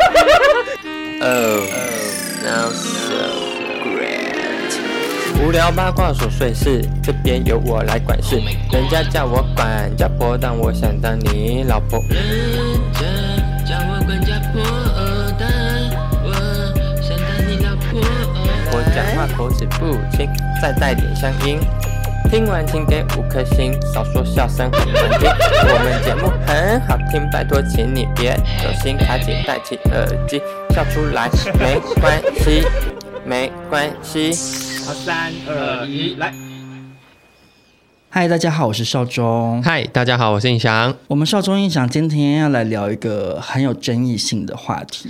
Oh, now so great。无聊八卦琐碎事，这边由我来管事。人家叫我管家婆，但我想当你老婆。人家叫我管家婆，但我想当你老婆。我讲话口齿不清，再带点乡音。听完请给五颗星，少说笑声很难听。我们节目很好听，拜托请你别走心，卡紧戴起耳机，笑出来没关系，没关系。好，三二一，来。嗨，大家好，我是少中。嗨，大家好，我是印翔。我们少中印翔今天要来聊一个很有争议性的话题。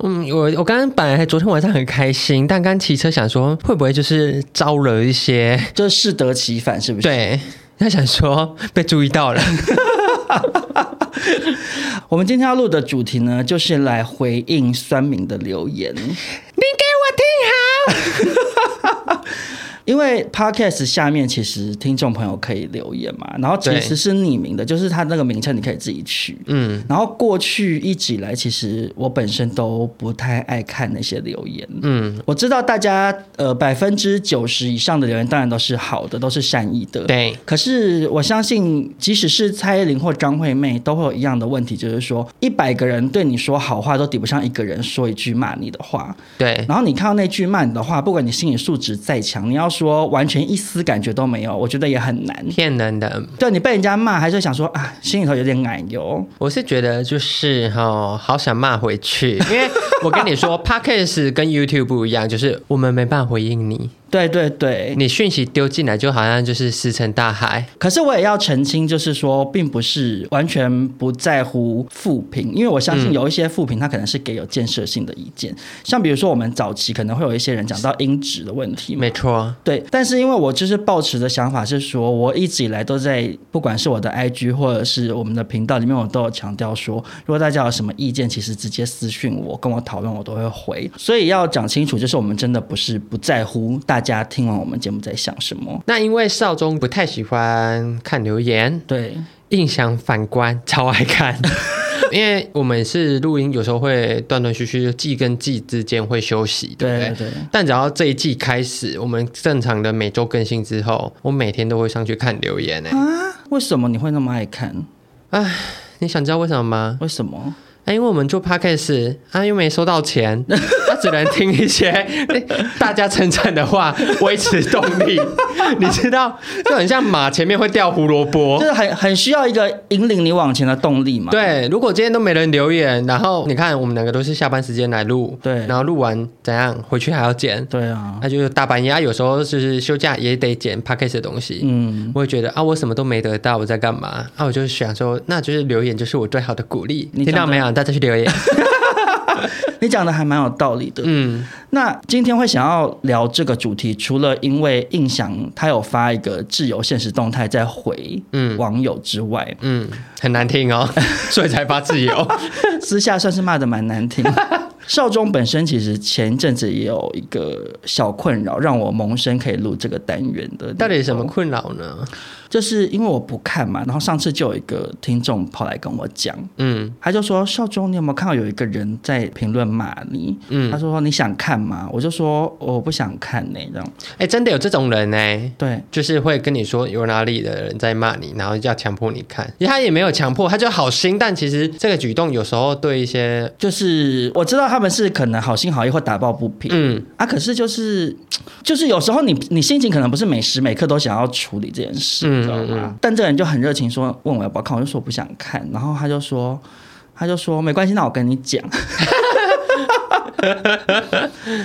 嗯，我我刚刚本来昨天晚上很开心，但刚骑车想说会不会就是招惹一些，就是适得其反，是不是？对，他想说被注意到了。我们今天要录的主题呢，就是来回应酸民的留言。你给我听好。因为 Podcast 下面其实听众朋友可以留言嘛，然后其实是匿名的，就是他那个名称你可以自己取。嗯，然后过去一直以来，其实我本身都不太爱看那些留言。嗯，我知道大家呃百分之九十以上的留言当然都是好的，都是善意的。对，可是我相信，即使是蔡依林或张惠妹，都会有一样的问题，就是说一百个人对你说好话，都抵不上一个人说一句骂你的话。对，然后你看到那句骂你的话，不管你心理素质再强，你要。说完全一丝感觉都没有，我觉得也很难。骗人的，对，你被人家骂，还是想说啊，心里头有点奶油。我是觉得就是哈、哦，好想骂回去，因为我跟你说，Podcast 跟 YouTube 不一样，就是我们没办法回应你。对对对，你讯息丢进来就好像就是石沉大海。可是我也要澄清，就是说，并不是完全不在乎负评，因为我相信有一些负评，他可能是给有建设性的意见。嗯、像比如说，我们早期可能会有一些人讲到音质的问题。没错。对，但是因为我就是抱持的想法是说，我一直以来都在，不管是我的 IG 或者是我们的频道里面，我都有强调说，如果大家有什么意见，其实直接私讯我，跟我讨论，我都会回。所以要讲清楚，就是我们真的不是不在乎大。大家听完我们节目在想什么？那因为少中不太喜欢看留言，对，印象反观超爱看，因为我们是录音，有时候会断断续续，季跟季之间会休息，对不对？对对，但只要这一季开始，我们正常的每周更新之后，我每天都会上去看留言。哎，啊，为什么你会那么爱看？哎，你想知道为什么吗？为什么？哎，因为我们做 podcast 啊，又没收到钱，他、啊、只能听一些大家称赞的话维持动力。你知道，就很像马前面会掉胡萝卜，就是很很需要一个引领你往前的动力嘛。对，如果今天都没人留言，然后你看我们两个都是下班时间来录，对，然后录完怎样回去还要剪，对啊，那就是大半夜，有时候就是休假也得剪 podcast 的东西。嗯，我会觉得啊，我什么都没得到，我在干嘛？啊，我就想说，那就是留言就是我最好的鼓励。你听到没有？大家去留言，你讲的还蛮有道理的。嗯，那今天会想要聊这个主题，除了因为印象他有发一个自由现实动态在回嗯网友之外，嗯，嗯，很难听哦，所以才发自由，私下算是骂的蛮难听。少中本身其实前一阵子也有一个小困扰，让我萌生可以录这个单元的。到底什么困扰呢？就是因为我不看嘛，然后上次就有一个听众跑来跟我讲，嗯，他就说少中，你有没有看到有一个人在评论骂你？嗯，他说你想看吗？我就说我不想看呢，这样。哎，真的有这种人呢？对，就是会跟你说有哪里的人在骂你，然后要强迫你看，因为他也没有强迫，他就好心，但其实这个举动有时候对一些，就是我知道他们是可能好心好意或打抱不平，嗯啊，可是就是就是有时候你你心情可能不是每时每刻都想要处理这件事，嗯。知道吗？但这个人就很热情，说问我要不要看，我就说我不想看。然后他就说，他就说没关系，那我跟你讲。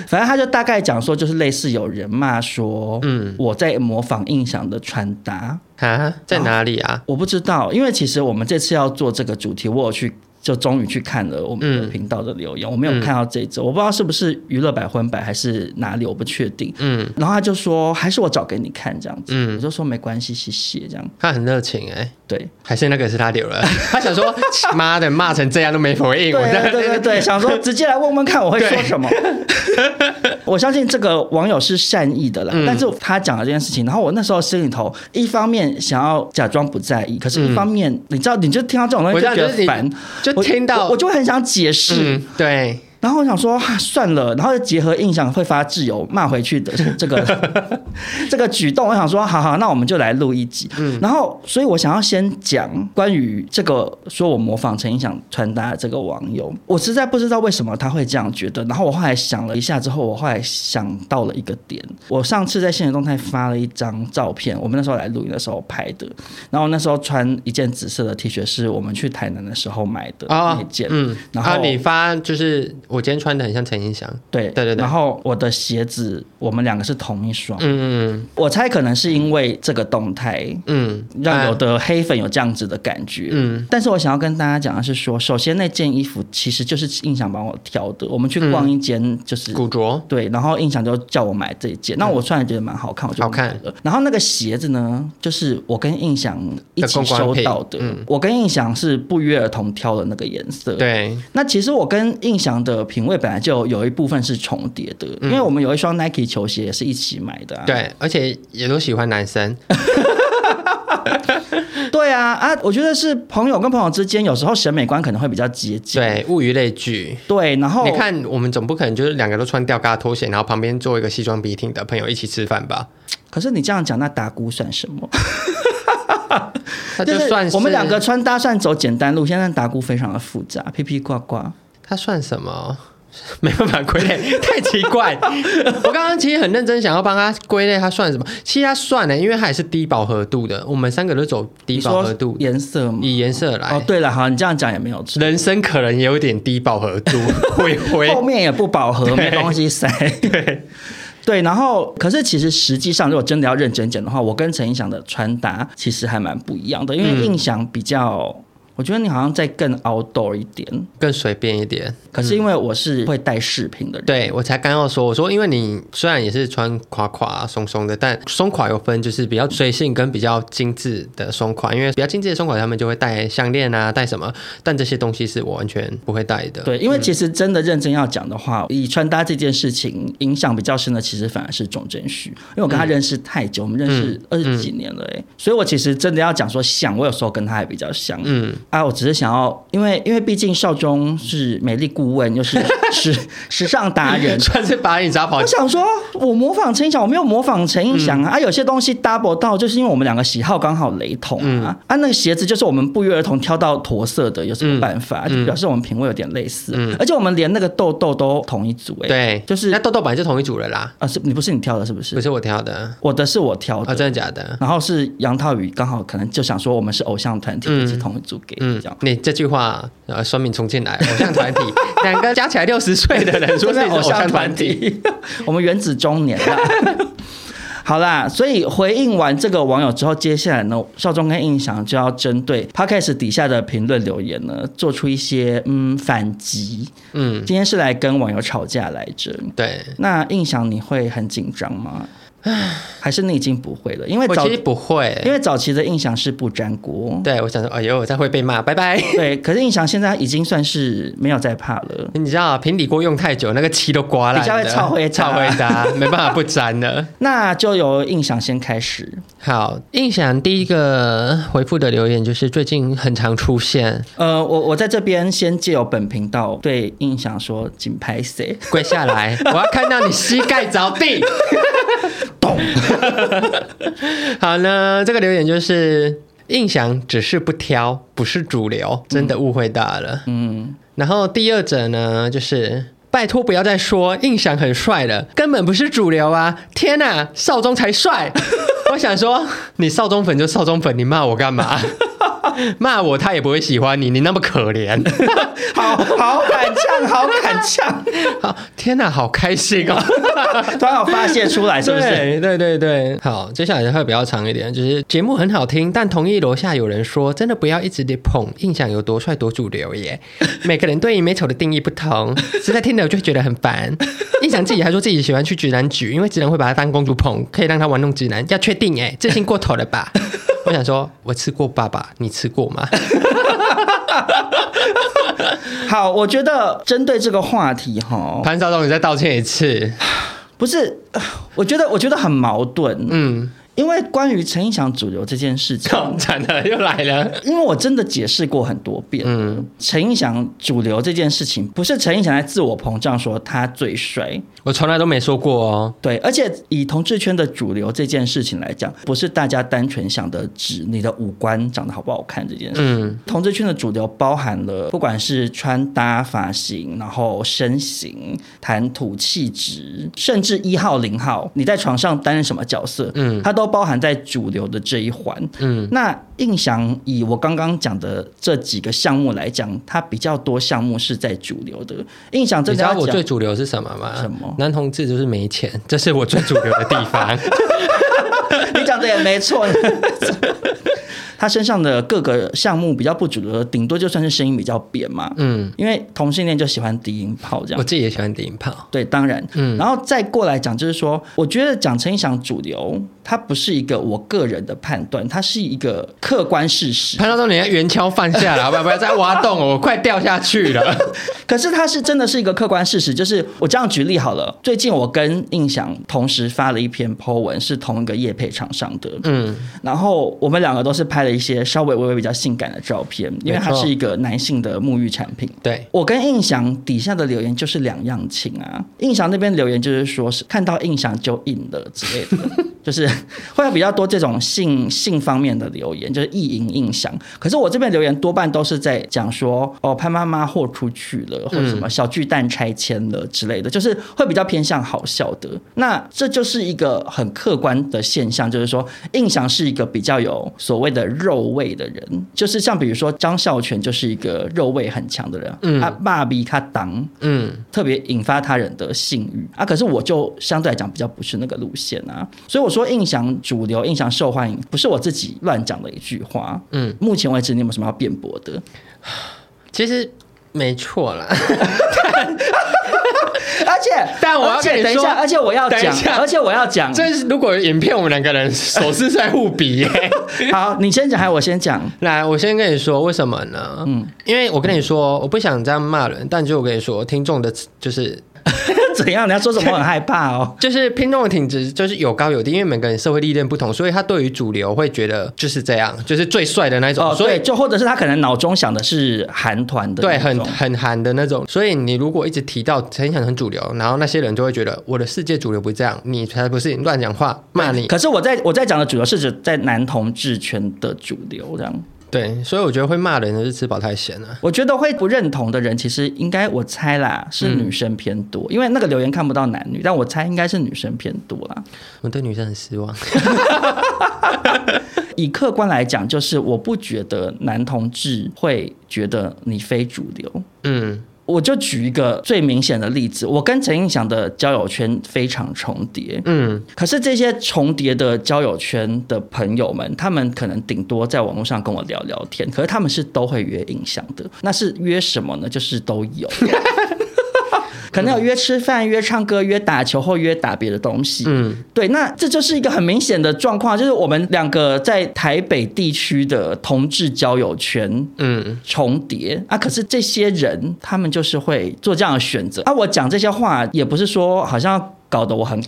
反正他就大概讲说，就是类似有人骂说，嗯，我在模仿印象的穿搭啊，在哪里啊？我不知道，因为其实我们这次要做这个主题，我有去。就终于去看了我们的频道的留言，嗯、我没有看到这一则，我不知道是不是娱乐百分百还是哪里，我不确定。嗯，然后他就说，还是我找给你看这样子，嗯，我就说没关系，谢谢这样。他很热情哎、欸，对，还是那个是他留了，他想说妈的骂成这样都没回应，对对对对，对，想说直接来问问看我会说什么。我相信这个网友是善意的啦，嗯、但是他讲了这件事情，然后我那时候心里头一方面想要假装不在意，可是一方面、嗯、你知道，你就听到这种东西就觉得烦，就。听到我，我就会很想解释、嗯，对。然后我想说、啊，算了，然后结合印象会发自由骂回去的这个 这个举动，我想说，好好，那我们就来录一集。嗯，然后，所以我想要先讲关于这个说我模仿陈印象穿搭的这个网友，我实在不知道为什么他会这样觉得。然后我后来想了一下之后，我后来想到了一个点。我上次在现实动态发了一张照片，我们那时候来录音的时候拍的。然后那时候穿一件紫色的 T 恤，是我们去台南的时候买的那件。哦、嗯，然后你发就是。我今天穿的很像陈印象，对对对对。然后我的鞋子，我们两个是同一双。嗯嗯。我猜可能是因为这个动态，嗯，让有的黑粉有这样子的感觉。嗯。但是我想要跟大家讲的是说，首先那件衣服其实就是印象帮我挑的。我们去逛一间就是古着，对，然后印象就叫我买这一件。那我穿的觉得蛮好看，我就买了。好看。然后那个鞋子呢，就是我跟印象一起收到的。嗯。我跟印象是不约而同挑的那个颜色。对。那其实我跟印象的。品味本来就有一部分是重叠的，因为我们有一双 Nike 球鞋也是一起买的，啊，对，而且也都喜欢男生。对啊，啊，我觉得是朋友跟朋友之间有时候审美观可能会比较接近，对，物以类聚。对，然后你看，我们总不可能就是两个都穿吊嘎拖鞋，然后旁边坐一个西装笔挺的朋友一起吃饭吧？可是你这样讲，那打鼓算什么？他就算是我们两个穿搭算走简单路线，但打鼓非常的复杂，披披挂挂。它算什么？没办法归类，太奇怪。我刚刚其实很认真想要帮他归类，他算什么？其实他算了，因为他也是低饱和度的。我们三个都走低饱和度颜色嘛，以颜色来。哦，对了，好，你这样讲也没有错。人生可能也有点低饱和度，灰灰。后面也不饱和，没东西塞。对对，然后可是其实实际上，如果真的要认真讲的话，我跟陈映响的穿搭其实还蛮不一样的，因为印象比较。我觉得你好像再更 outdoor 一点，更随便一点。可是因为我是会带饰品的人，对，我才刚要说，我说因为你虽然也是穿垮垮松松的，但松垮有分，就是比较随性跟比较精致的松垮。因为比较精致的松垮，他们就会戴项链啊，戴什么，但这些东西是我完全不会戴的。对，因为其实真的认真要讲的话，嗯、以穿搭这件事情影响比较深的，其实反而是钟正旭，因为我跟他认识太久，嗯、我们认识二十几年了哎，所以我其实真的要讲说像，我有时候跟他还比较像，嗯。啊，我只是想要，因为因为毕竟少中是美丽顾问，又是 时时尚达人，算是把你砸跑。我想说，我模仿陈印象，我没有模仿陈印象啊。嗯、啊，有些东西 double 到，就是因为我们两个喜好刚好雷同啊。嗯、啊，那个鞋子就是我们不约而同挑到驼色的，有什么办法？嗯、就表示我们品味有点类似。嗯，而且我们连那个豆豆都同一组哎、欸。对，就是那豆豆本来就同一组了啦。啊，是你不是你挑的，是不是？不是我挑的，我的是我挑的。啊，真的假的？然后是杨涛宇，刚好可能就想说我们是偶像团体，是同一组给这样。你这句话，呃，说明重庆来偶像团体，两个加起来六十岁的人 说是偶像团体，我们原子中年了。好啦，所以回应完这个网友之后，接下来呢，少中跟印象就要针对 Podcast 底下的评论留言呢，做出一些嗯反击。嗯，今天是来跟网友吵架来着。对，那印象你会很紧张吗？还是你已经不会了，因为早期不会，因为早期的印象是不粘锅。对，我想说，哎呦，我再会被骂，拜拜。对，可是印象现在已经算是没有再怕了。你知道，平底锅用太久，那个漆都刮了，比较会超会超回答，没办法不粘了。那就由印象先开始。好，印象第一个回复的留言就是最近很常出现。呃，我我在这边先借由本频道对印象说，紧拍谁跪下来，我要看到你膝盖着地。好呢，这个留言就是印象只是不挑，不是主流，真的误会大了。嗯，然后第二者呢，就是拜托不要再说印象很帅了，根本不是主流啊！天哪，少中才帅！我想说，你少中粉就少中粉，你骂我干嘛？骂我他也不会喜欢你，你那么可怜，好 好敢呛，好敢呛，好天哪，好开心哦，突然有发泄出来，是不是？对对对对，好，接下来会比较长一点，就是节目很好听，但同意楼下有人说，真的不要一直的捧印象有多帅多主流耶，每个人对于美丑的定义不同，实在听了我就会觉得很烦。印象自己还说自己喜欢去直男局，因为直男会把他当公主捧，可以让他玩弄直男，要确定哎，自信过头了吧？我想说，我吃过爸爸，你吃过吗？好，我觉得针对这个话题，哈，潘少东，你再道歉一次。不是，我觉得我觉得很矛盾，嗯，因为关于陈意翔主流这件事情，惨了又来了。因为我真的解释过很多遍，嗯，陈意翔主流这件事情，不是陈意翔在自我膨胀说他最帅，我从来都没说过哦。对，而且以同志圈的主流这件事情来讲，不是大家单纯想的指你的五官长得好不好看这件事。嗯，同志圈的主流包含了不管是穿搭、发型，然后身形、谈吐、气质，甚至一号、零号，你在床上担任什么角色，嗯，他都包含在主流的这一环。嗯，那印象以我刚刚讲的这几个项目来讲，它比较多项目是在主流的。印象，你知道我最主流是什么吗？什么？男同志就是没钱，这是我最主流的地方。你讲的也没错。他身上的各个项目比较不主流，顶多就算是声音比较扁嘛。嗯，因为同性恋就喜欢低音炮这样。我自己也喜欢低音炮。对，当然。嗯，然后再过来讲，就是说，我觉得讲陈胤翔主流，它不是一个我个人的判断，它是一个客观事实。潘教授，你的圆锹放下来，不要不要再挖洞，我快掉下去了。可是它是真的是一个客观事实，就是我这样举例好了。最近我跟印象同时发了一篇 po 文，是同一个业配厂商的。嗯，然后我们两个都是拍了。一些稍微微微比较性感的照片，因为它是一个男性的沐浴产品。对，我跟印象底下的留言就是两样情啊。印象那边留言就是说是看到印象就硬了之类的，就是 会有比较多这种性性方面的留言，就是意淫印象。可是我这边留言多半都是在讲说哦，潘妈妈豁出去了，或者什么小巨蛋拆迁了之类的，就是会比较偏向好笑的。那这就是一个很客观的现象，就是说印象是一个比较有所谓的。肉味的人，就是像比如说张孝全，就是一个肉味很强的人，嗯，他爸比他当，嗯，特别引发他人的性欲啊。可是我就相对来讲比较不是那个路线啊，所以我说胤翔主流，印象受欢迎，不是我自己乱讲的一句话，嗯，目前为止你有没有什么要辩驳的？其实没错啦。而且，但我要跟你说，等一下，而且我要讲，而且我要讲，这是如果影片，我们两个人手势在互比耶。好，你先讲还是我先讲？来，我先跟你说为什么呢？嗯，因为我跟你说，我不想这样骂人，但就我跟你说，听众的就是。怎样？你要说什么？我很害怕哦。就是听众的挺直就是有高有低，因为每个人社会历练不同，所以他对于主流会觉得就是这样，就是最帅的那种。哦，所以就或者是他可能脑中想的是韩团的，对，很很韩的那种。所以你如果一直提到陈胤翔很主流，然后那些人就会觉得我的世界主流不是这样，你才不是，乱讲话骂你。可是我在我在讲的主流是指在男同志圈的主流这样。对，所以我觉得会骂人的是吃饱太闲了。我觉得会不认同的人，其实应该我猜啦，是女生偏多，嗯、因为那个留言看不到男女，但我猜应该是女生偏多啦。我对女生很失望。以客观来讲，就是我不觉得男同志会觉得你非主流。嗯。我就举一个最明显的例子，我跟陈映响的交友圈非常重叠，嗯，可是这些重叠的交友圈的朋友们，他们可能顶多在网络上跟我聊聊天，可是他们是都会约映响的，那是约什么呢？就是都有。可能有约吃饭、约唱歌、约打球或约打别的东西。嗯，对，那这就是一个很明显的状况，就是我们两个在台北地区的同志交友圈，嗯，重叠啊。可是这些人他们就是会做这样的选择啊。我讲这些话也不是说好像搞得我很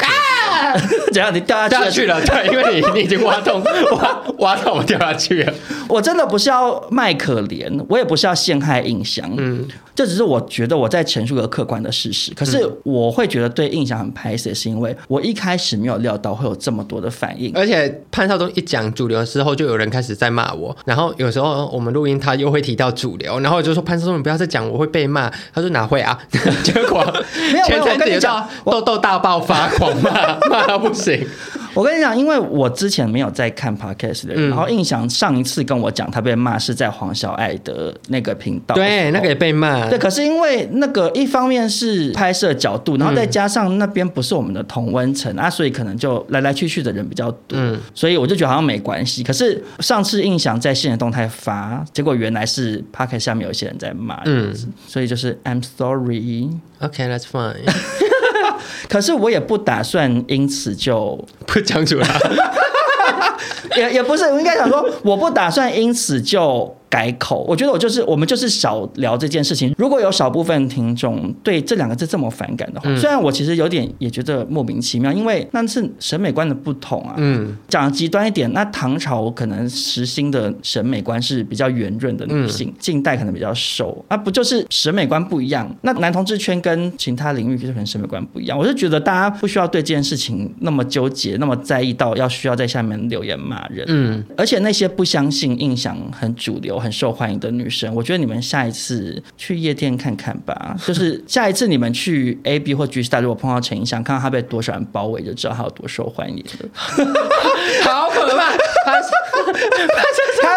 可。怎样？你掉下去了？对，因为你你已经挖洞，挖挖到我掉下去了。我真的不是要卖可怜，我也不是要陷害印象，嗯，这只是我觉得我在陈述一个客观的事实。可是我会觉得对印象很排斥，是因为我一开始没有料到会有这么多的反应。而且潘少东一讲主流的时候，就有人开始在骂我。然后有时候我们录音，他又会提到主流，然后我就说潘少东，你不要再讲，我会被骂。他说哪会啊？结果没有，没有，我跟你讲，痘痘大爆发，狂骂。骂 到不行！我跟你讲，因为我之前没有在看 podcast 的然后印象上一次跟我讲他被骂是在黄小爱的那个频道，对，那个也被骂。对，可是因为那个一方面是拍摄角度，然后再加上那边不是我们的同温层啊，所以可能就来来去去的人比较多，嗯，所以我就觉得好像没关系。可是上次印象在限时动态发，结果原来是 podcast 下面有一些人在骂，嗯，所以就是 I'm sorry，OK，that's、okay, fine。可是我也不打算因此就不讲出来，也也不是，我应该想说，我不打算因此就改口。我觉得我就是我们就是少聊这件事情。如果有少部分听众对这两个字这么反感的话，嗯、虽然我其实有点也觉得莫名其妙，因为那是审美观的不同啊。嗯，讲极端一点，那唐朝可能时兴的审美观是比较圆润的女性，近、嗯、代可能比较瘦，啊，不就是审美观不一样？那男同志圈跟其他领域就可能审美观不一样。我是觉得大家不需要对这件事情那么纠结，那么在意到要需要在下面留言骂人。嗯，而且那些不相信印象很主流、很受欢迎的女生，我觉得你们下一次去夜店看看吧。就是下一次你们去 A B 或 G Star，如果碰到陈意翔，看到他被多少人包围，就知道他有多受欢迎了。好可怕！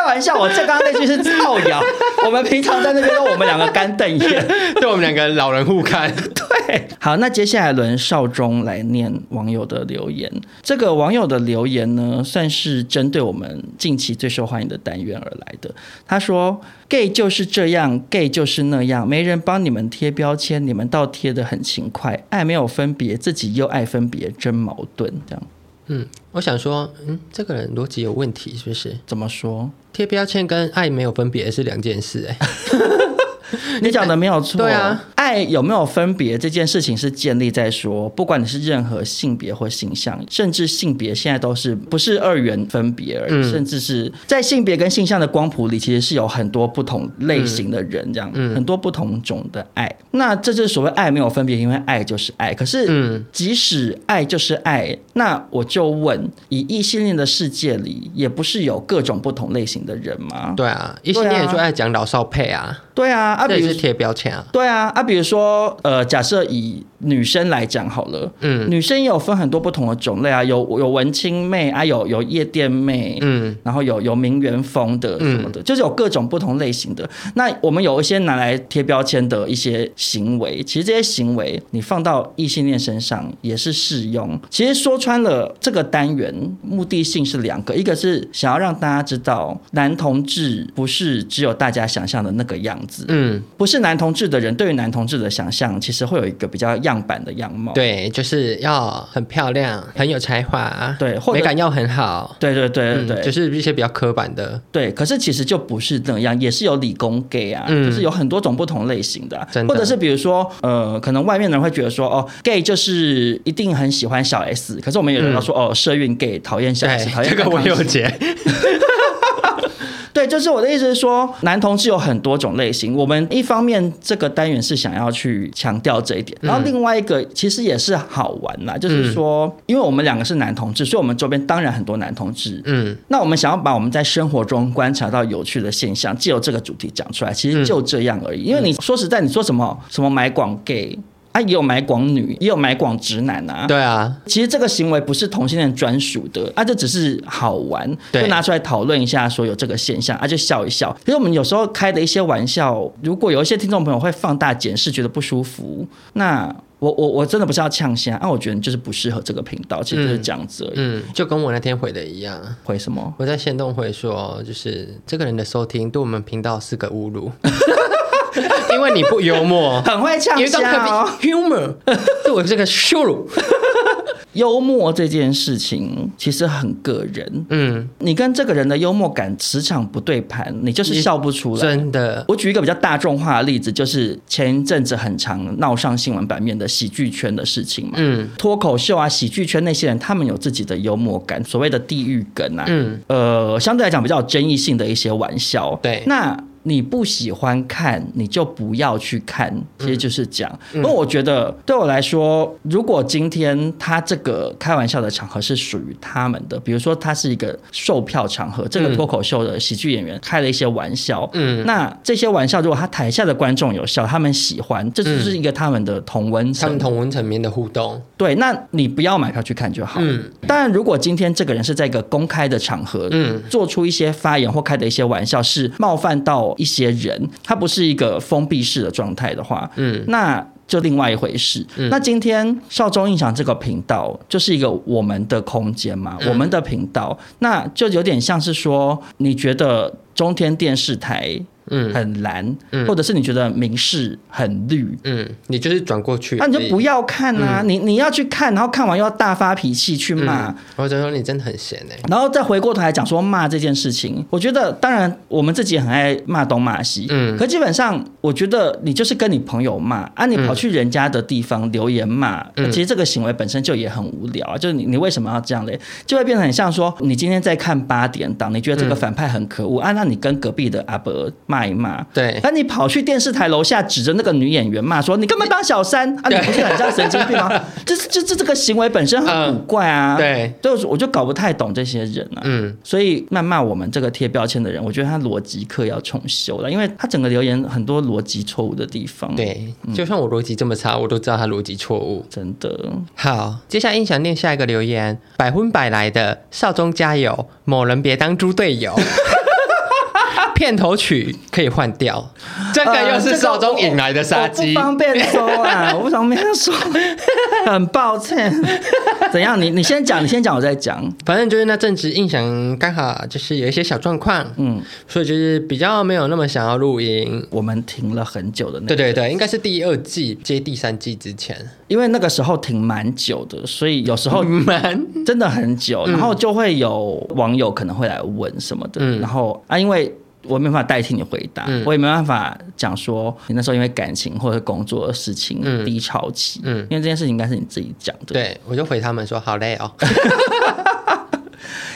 开玩笑，我这刚刚那句是造谣。我们平常在那边，我们两个干瞪眼，对我们两个老人互看。对，好，那接下来轮少中来念网友的留言。这个网友的留言呢，算是针对我们近期最受欢迎的单元而来的。他说：“gay 就是这样，gay 就是那样，没人帮你们贴标签，你们倒贴的很勤快，爱没有分别，自己又爱分别，真矛盾。”这样。嗯，我想说，嗯，这个人逻辑有问题，是不是？怎么说？贴标签跟爱没有分别是两件事，哎。你讲的没有错，对啊，爱有没有分别这件事情是建立在说，不管你是任何性别或形象，甚至性别现在都是不是二元分别而已，嗯、甚至是在性别跟性向的光谱里，其实是有很多不同类型的人，这样，嗯、很多不同种的爱。那这就是所谓爱没有分别，因为爱就是爱。可是，即使爱就是爱，那我就问，以异性恋的世界里，也不是有各种不同类型的人吗？对啊，异性恋也就爱讲老少配啊，对啊。啊，比如贴标签啊，对啊，啊，比说，呃，假设以女生来讲好了，嗯，女生也有分很多不同的种类啊，有有文青妹啊，有有夜店妹，嗯，然后有有名媛风的什么的，嗯、就是有各种不同类型的。那我们有一些拿来贴标签的一些行为，其实这些行为你放到异性恋身上也是适用。其实说穿了，这个单元目的性是两个，一个是想要让大家知道男同志不是只有大家想象的那个样子，嗯，不是男同志的人对于男同志的想象，其实会有一个比较样。样板的样貌，对，就是要很漂亮，很有才华，对，美感要很好，对对对对对、嗯，就是一些比较刻板的，对。可是其实就不是那样，也是有理工 gay 啊，嗯、就是有很多种不同类型的，的。或者是比如说，呃，可能外面的人会觉得说，哦，gay 就是一定很喜欢小 S，可是我们有人要说，嗯、哦，社运 gay 讨厌小 S，讨厌这个我有解。对，就是我的意思是说，男同志有很多种类型。我们一方面这个单元是想要去强调这一点，然后另外一个其实也是好玩啦，就是说，因为我们两个是男同志，所以我们周边当然很多男同志。嗯，那我们想要把我们在生活中观察到有趣的现象，借由这个主题讲出来，其实就这样而已。因为你说实在，你说什么什么买广 gay。啊，也有买广女，也有买广直男啊。对啊，其实这个行为不是同性恋专属的，啊，这只是好玩，对就拿出来讨论一下，说有这个现象，啊，就笑一笑。其实我们有时候开的一些玩笑，如果有一些听众朋友会放大检视，觉得不舒服，那我我我真的不是要呛声，啊，我觉得你就是不适合这个频道，其实就是这样子而已。嗯，就跟我那天回的一样，回什么？我在限动回说，就是这个人的收听对我们频道是个侮辱。因为你不幽默，很会呛笑 humor 对我这个羞辱。幽默这件事情其实很个人，嗯，你跟这个人的幽默感磁场不对盘，你就是笑不出来。真的，我举一个比较大众化的例子，就是前一阵子很常闹上新闻版面的喜剧圈的事情嘛，嗯，脱口秀啊，喜剧圈那些人，他们有自己的幽默感，所谓的地域梗啊，嗯，呃，相对来讲比较有争议性的一些玩笑，对，那。你不喜欢看，你就不要去看，其实就是讲。因为、嗯、我觉得对我来说，如果今天他这个开玩笑的场合是属于他们的，比如说他是一个售票场合，这个脱口秀的喜剧演员开了一些玩笑，嗯，那这些玩笑如果他台下的观众有笑，他们喜欢，这就是一个他们的同温层，他们同温层面的互动。对，那你不要买票去看就好。嗯，当然，如果今天这个人是在一个公开的场合，嗯，做出一些发言或开的一些玩笑是冒犯到。一些人，他不是一个封闭式的状态的话，嗯，那就另外一回事。嗯，那今天少中印象这个频道就是一个我们的空间嘛，嗯，我们的频道，那就有点像是说，你觉得中天电视台嗯，很蓝，嗯，或者是你觉得明视很绿，嗯，你就是转过去，那你就不要看啊！你你要去看，然后看完又要大发脾气去骂，我觉得你真的很闲哎。然后再回过头来讲说骂这件事情，我觉得当然我们自己也很爱骂东骂西，嗯，可基本上我觉得你就是跟你朋友骂啊，你跑去人家的地方留言骂，其实这个行为本身就也很无聊啊，就是你你为什么要这样嘞？就会变得很像说你今天在看八点档，你觉得这个反派很可恶啊，那你跟隔壁的阿伯骂一骂，对，那你跑去电视台楼下指着那个女演员骂说，你干嘛当小三？啊？你不是很像神经病吗？这这这这个行为本身很古怪啊，对，所以我就搞不太懂这些人啊，嗯，所以谩骂我们这个贴标签的人，我觉得他逻辑课要重修了，因为他整个留言很多逻辑错误的地方，对，就算我逻辑这么差，我都知道他逻辑错误，真的。好，接下来印象念下一个留言，百分百来的少中加油，某人别当猪队友。片头曲可以换掉，这个又是少中引来的杀机，不方便说啊，我不方便说，很抱歉。怎样？你你先讲，你先讲，我再讲。反正就是那阵子印象刚好就是有一些小状况，嗯，所以就是比较没有那么想要录音。我们停了很久的那，对对对，应该是第二季接第三季之前，因为那个时候停蛮久的，所以有时候蛮真的很久，然后就会有网友可能会来问什么的，嗯、然后啊，因为。我没办法代替你回答，嗯、我也没办法讲说你那时候因为感情或者工作的事情低潮期，嗯，因为这件事情应该是你自己讲的。对，我就回他们说好累哦，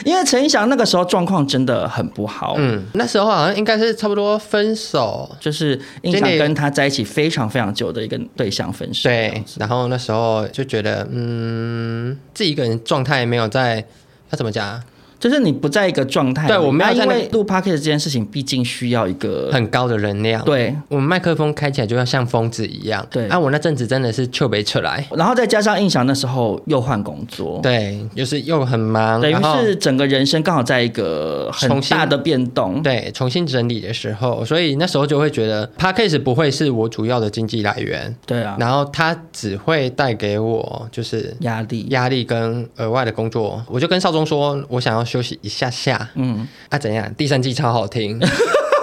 因为陈胤翔那个时候状况真的很不好，嗯，那时候好像应该是差不多分手，就是胤翔跟他在一起非常非常久的一个对象分手，对，然后那时候就觉得嗯，自己一个人状态没有在，他怎么讲？就是你不在一个状态，对，我们要因为录 podcast 这件事情，毕竟需要一个很高的能量。对，我们麦克风开起来就要像疯子一样。对，啊，我那阵子真的是糗没出来，然后再加上印象那时候又换工作，对，就是又很忙，等于是整个人生刚好在一个很大的变动，对，重新整理的时候，所以那时候就会觉得 podcast 不会是我主要的经济来源，对啊，然后它只会带给我就是压力、压力跟额外的工作，我就跟少中说我想要休息一下。下，嗯，啊，怎样？第三季超好听，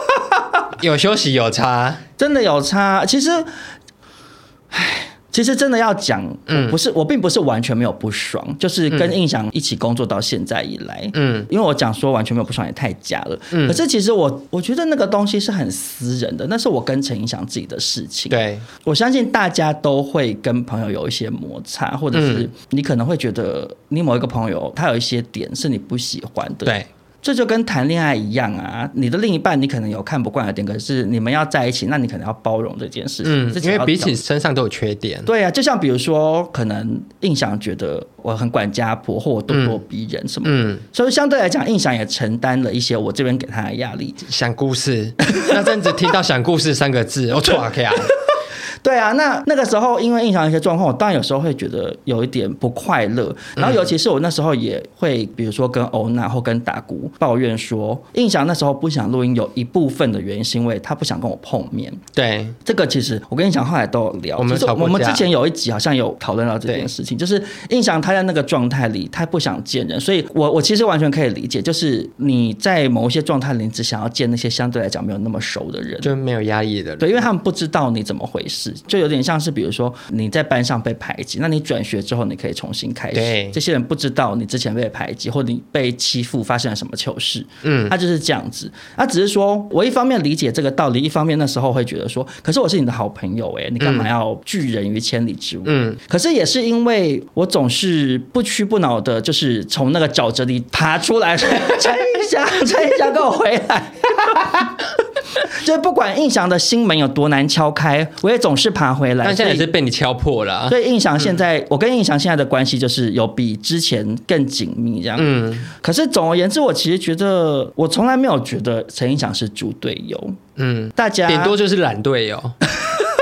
有休息有差，真的有差。其实，唉，其实真的要讲，嗯，不是，我并不是完全没有不爽，就是跟印翔一起工作到现在以来，嗯，因为我讲说完全没有不爽也太假了，嗯，可是其实我我觉得那个东西是很私人的，那是我跟陈胤翔自己的事情。对，我相信大家都会跟朋友有一些摩擦，或者是你可能会觉得你某一个朋友他有一些点是你不喜欢的，对。这就跟谈恋爱一样啊，你的另一半你可能有看不惯的点，可是你们要在一起，那你可能要包容这件事情。嗯，因为彼此身上都有缺点。对啊，就像比如说，可能印象觉得我很管家婆，或我咄咄逼人什么，嗯，所以相对来讲，印象也承担了一些我这边给他的压力。想故事，那阵子听到“想故事”三个字，我错开啊。对啊，那那个时候因为印象一些状况，我当然有时候会觉得有一点不快乐。然后尤其是我那时候也会，比如说跟欧娜或跟达姑抱怨说，印象那时候不想录音，有一部分的原因是因为他不想跟我碰面。对，这个其实我跟你讲后来都有聊，我们我们之前有一集好像有讨论到这件事情，就是印象他在那个状态里，他不想见人，所以我我其实完全可以理解，就是你在某一些状态里只想要见那些相对来讲没有那么熟的人，就没有压抑的人，对，因为他们不知道你怎么回事。就有点像是，比如说你在班上被排挤，那你转学之后，你可以重新开始。对，这些人不知道你之前被排挤，或你被欺负，发生了什么糗事。嗯，他就是这样子。他只是说我一方面理解这个道理，一方面那时候会觉得说，可是我是你的好朋友，哎，你干嘛要拒人于千里之外？嗯，可是也是因为我总是不屈不挠的，就是从那个沼泽里爬出来，陈胤翔，陈胤翔跟我回来。就不管印翔的心门有多难敲开，我也总是爬回来。但现在也是被你敲破了。所以印翔现在，嗯、我跟印翔现在的关系就是有比之前更紧密这样。嗯。可是总而言之，我其实觉得我从来没有觉得陈印象是猪队友。嗯。大家顶多就是懒队友。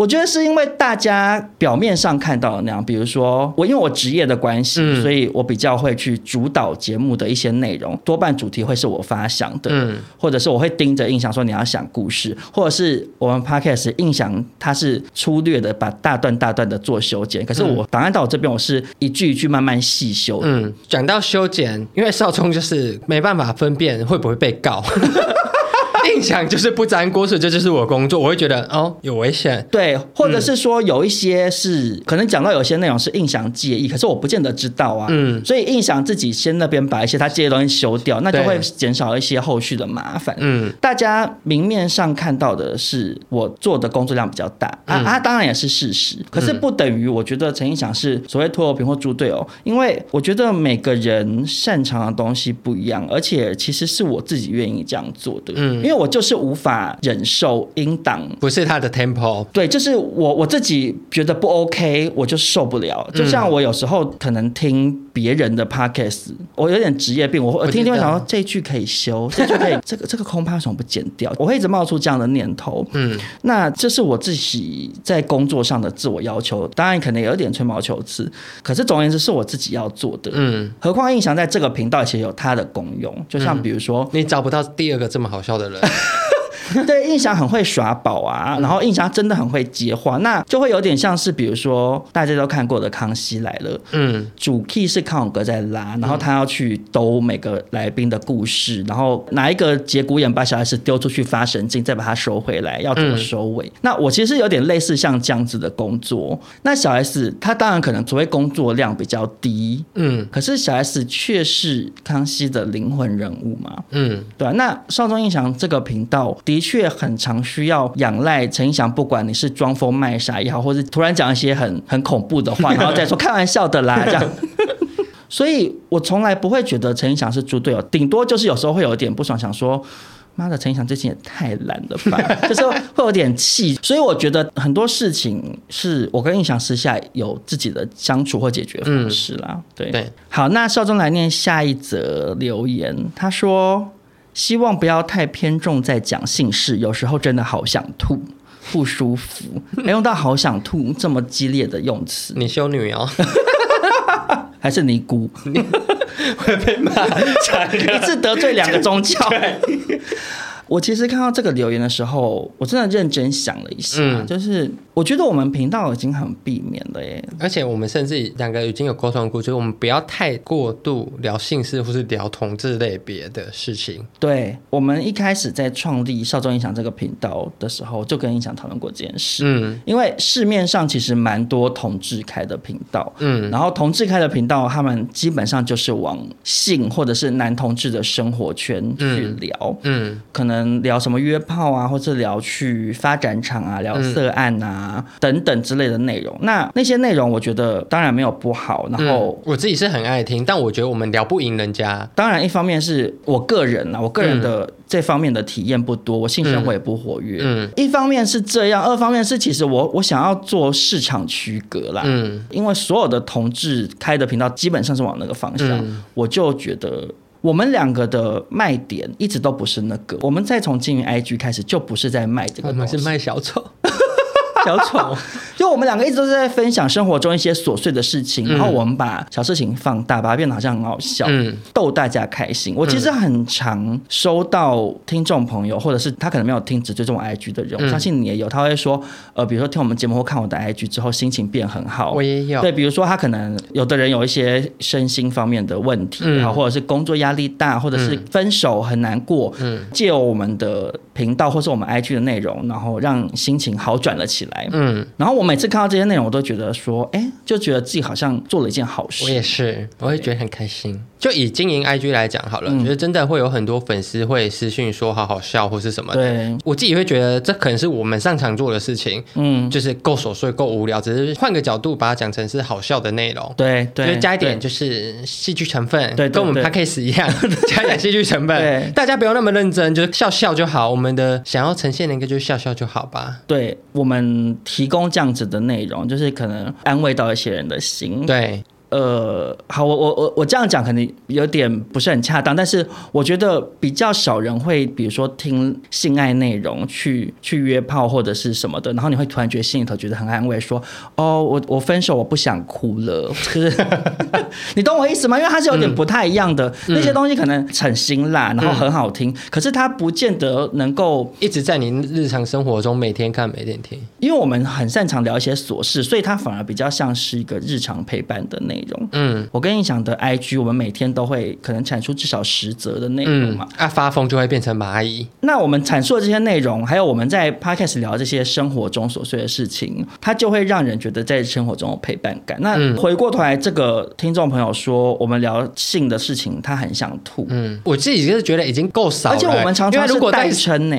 我觉得是因为大家表面上看到的那样，比如说我因为我职业的关系，嗯、所以我比较会去主导节目的一些内容，多半主题会是我发想的，嗯，或者是我会盯着印象说你要想故事，或者是我们 podcast 印象他是粗略的把大段大段的做修剪，可是我档案到我这边我是一句一句慢慢细修，嗯，讲到修剪，因为少聪就是没办法分辨会不会被告。印象就是不沾锅，所以这就是我工作，我会觉得哦有危险。对，或者是说有一些是、嗯、可能讲到有些内容是印象介意，可是我不见得知道啊。嗯，所以印象自己先那边把一些他介意的东西修掉，那就会减少一些后续的麻烦。嗯，大家明面上看到的是我做的工作量比较大、嗯、啊，啊，当然也是事实，可是不等于我觉得陈印象是所谓拖油瓶或猪队友，因为我觉得每个人擅长的东西不一样，而且其实是我自己愿意这样做的。嗯，因为我就是无法忍受音档不是他的 tempo，对，就是我我自己觉得不 OK，我就受不了。就像我有时候可能听别人的 podcast，我有点职业病，我我听听会想说这一 句可以修，这句可以，这个这个空拍为什么不剪掉？我会一直冒出这样的念头。嗯，那这是我自己在工作上的自我要求，当然可能有点吹毛求疵，可是总而言之是我自己要做的。嗯，何况印象在这个频道其实有它的功用，就像比如说、嗯、你找不到第二个这么好笑的人。that. 对，印象很会耍宝啊，然后印象真的很会接话，那就会有点像是比如说大家都看过的《康熙来了》，嗯，主 key 是康永哥在拉，然后他要去兜每个来宾的故事，然后拿一个节骨眼把小 S 丢出去发神经，再把他收回来，要怎么收尾？嗯、那我其实有点类似像这样子的工作。那小 S 他当然可能所谓工作量比较低，嗯，可是小 S 却是康熙的灵魂人物嘛，嗯，对啊，那少中印象这个频道的确很常需要仰赖陈意翔，不管你是装疯卖傻也好，或是突然讲一些很很恐怖的话，然后再说开玩笑的啦，这样。所以我从来不会觉得陈意翔是猪队友，顶多就是有时候会有一点不爽，想说妈的，陈意翔最近也太懒了吧，就是会有点气。所以我觉得很多事情是我跟印翔私下有自己的相处或解决方式啦。嗯、对对，好，那少中来念下一则留言，他说。希望不要太偏重在讲姓氏，有时候真的好想吐，不舒服。没用到好想吐这么激烈的用词，你修女哦，还是尼姑？会被骂，一次得罪两个宗教。我其实看到这个留言的时候，我真的认真想了一下，嗯、就是我觉得我们频道已经很避免了耶，而且我们甚至两个已经有沟通过，就是我们不要太过度聊姓氏或是聊同志类别的事情。对，我们一开始在创立少中印象这个频道的时候，就跟印象讨论过这件事。嗯，因为市面上其实蛮多同志开的频道，嗯，然后同志开的频道，他们基本上就是往性或者是男同志的生活圈去聊，嗯，嗯可能。聊什么约炮啊，或者聊去发展场啊，聊色案啊、嗯、等等之类的内容。那那些内容，我觉得当然没有不好。然后、嗯、我自己是很爱听，但我觉得我们聊不赢人家。当然，一方面是我个人啊，我个人的这方面的体验不多，我性生活也不活跃。嗯，一方面是这样，二方面是其实我我想要做市场区隔啦。嗯，因为所有的同志开的频道基本上是往那个方向，嗯、我就觉得。我们两个的卖点一直都不是那个，我们再从经营 IG 开始就不是在卖这个，我们是卖小丑。小丑，就我们两个一直都是在分享生活中一些琐碎的事情，嗯、然后我们把小事情放大，把它变得好像很好笑，嗯、逗大家开心。我其实很常收到听众朋友，或者是他可能没有听只追踪我 IG 的人，我相信你也有，他会说，呃，比如说听我们节目或看我的 IG 之后，心情变很好。我也有。对，比如说他可能有的人有一些身心方面的问题，然后、嗯、或者是工作压力大，或者是分手很难过，嗯，借由我们的频道或是我们 IG 的内容，然后让心情好转了起来。来，嗯，然后我每每次看到这些内容，我都觉得说，哎，就觉得自己好像做了一件好事。我也是，我也觉得很开心。就以经营 IG 来讲好了，嗯、觉得真的会有很多粉丝会私讯说好好笑或是什么的。对，我自己会觉得这可能是我们擅长做的事情，嗯，就是够琐碎、够无聊，只是换个角度把它讲成是好笑的内容。对对，就加一点就是戏剧成分，对，跟我们 Podcast 一样，加一点戏剧成分。对，大家不用那么认真，就是笑笑就好。我们的想要呈现的一个就是笑笑就好吧。对，我们提供这样子的内容，就是可能安慰到一些人的心。对。呃，好，我我我我这样讲可能有点不是很恰当，但是我觉得比较少人会，比如说听性爱内容去去约炮或者是什么的，然后你会突然觉得心里头觉得很安慰，说哦，我我分手我不想哭了，就 是你懂我意思吗？因为它是有点不太一样的，嗯、那些东西可能很辛辣，然后很好听，嗯、可是它不见得能够一直在你日常生活中每天看每天听，因为我们很擅长聊一些琐事，所以它反而比较像是一个日常陪伴的内内容。嗯，我跟你讲的 IG，我们每天都会可能产出至少十则的内容嘛。啊，发疯就会变成蚂蚁。那我们阐述的这些内容，还有我们在 Podcast 聊这些生活中琐碎的事情，它就会让人觉得在生活中有陪伴感。那回过头来，这个听众朋友说，我们聊性的事情，他很想吐。嗯，我自己就是觉得已经够少了，而且我们常常是代称呢。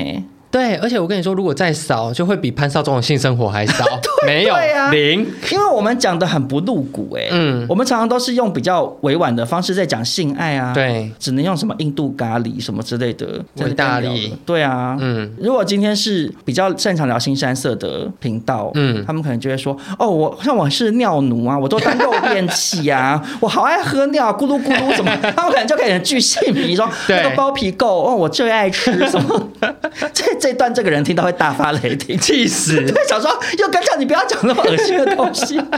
对，而且我跟你说，如果再少，就会比潘少忠的性生活还少。没有对啊，零，因为我们讲的很不露骨哎。嗯，我们常常都是用比较委婉的方式在讲性爱啊。对，只能用什么印度咖喱什么之类的。意大利。对啊，嗯，如果今天是比较擅长聊新山色的频道，嗯，他们可能就会说，哦，我像我是尿奴啊，我都当肉便器啊，我好爱喝尿，咕噜咕噜什么，他们可能就可以巨细靡遗说，那个包皮垢哦，我最爱吃什么。这这段这个人听到会大发雷霆，气死！对，想说又跟上你不要讲那么恶心的东西。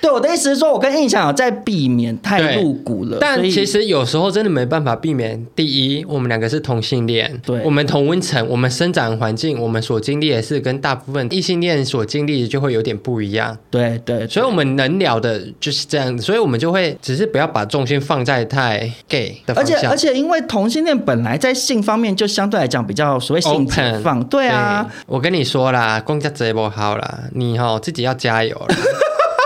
对，我的意思是说，我跟印象在避免太露骨了。但其实有时候真的没办法避免。第一，我们两个是同性恋，对，我们同温层，我们生长环境，我们所经历的是跟大部分异性恋所经历的就会有点不一样。对对，所以我们能聊的就是这样，所以我们就会只是不要把重心放在太 gay 的方向。而且而且，因为同性恋本来在性方面就相对来讲比较所谓性解放，对啊。我跟你说啦，公家直播好啦，你哦自己要加油了。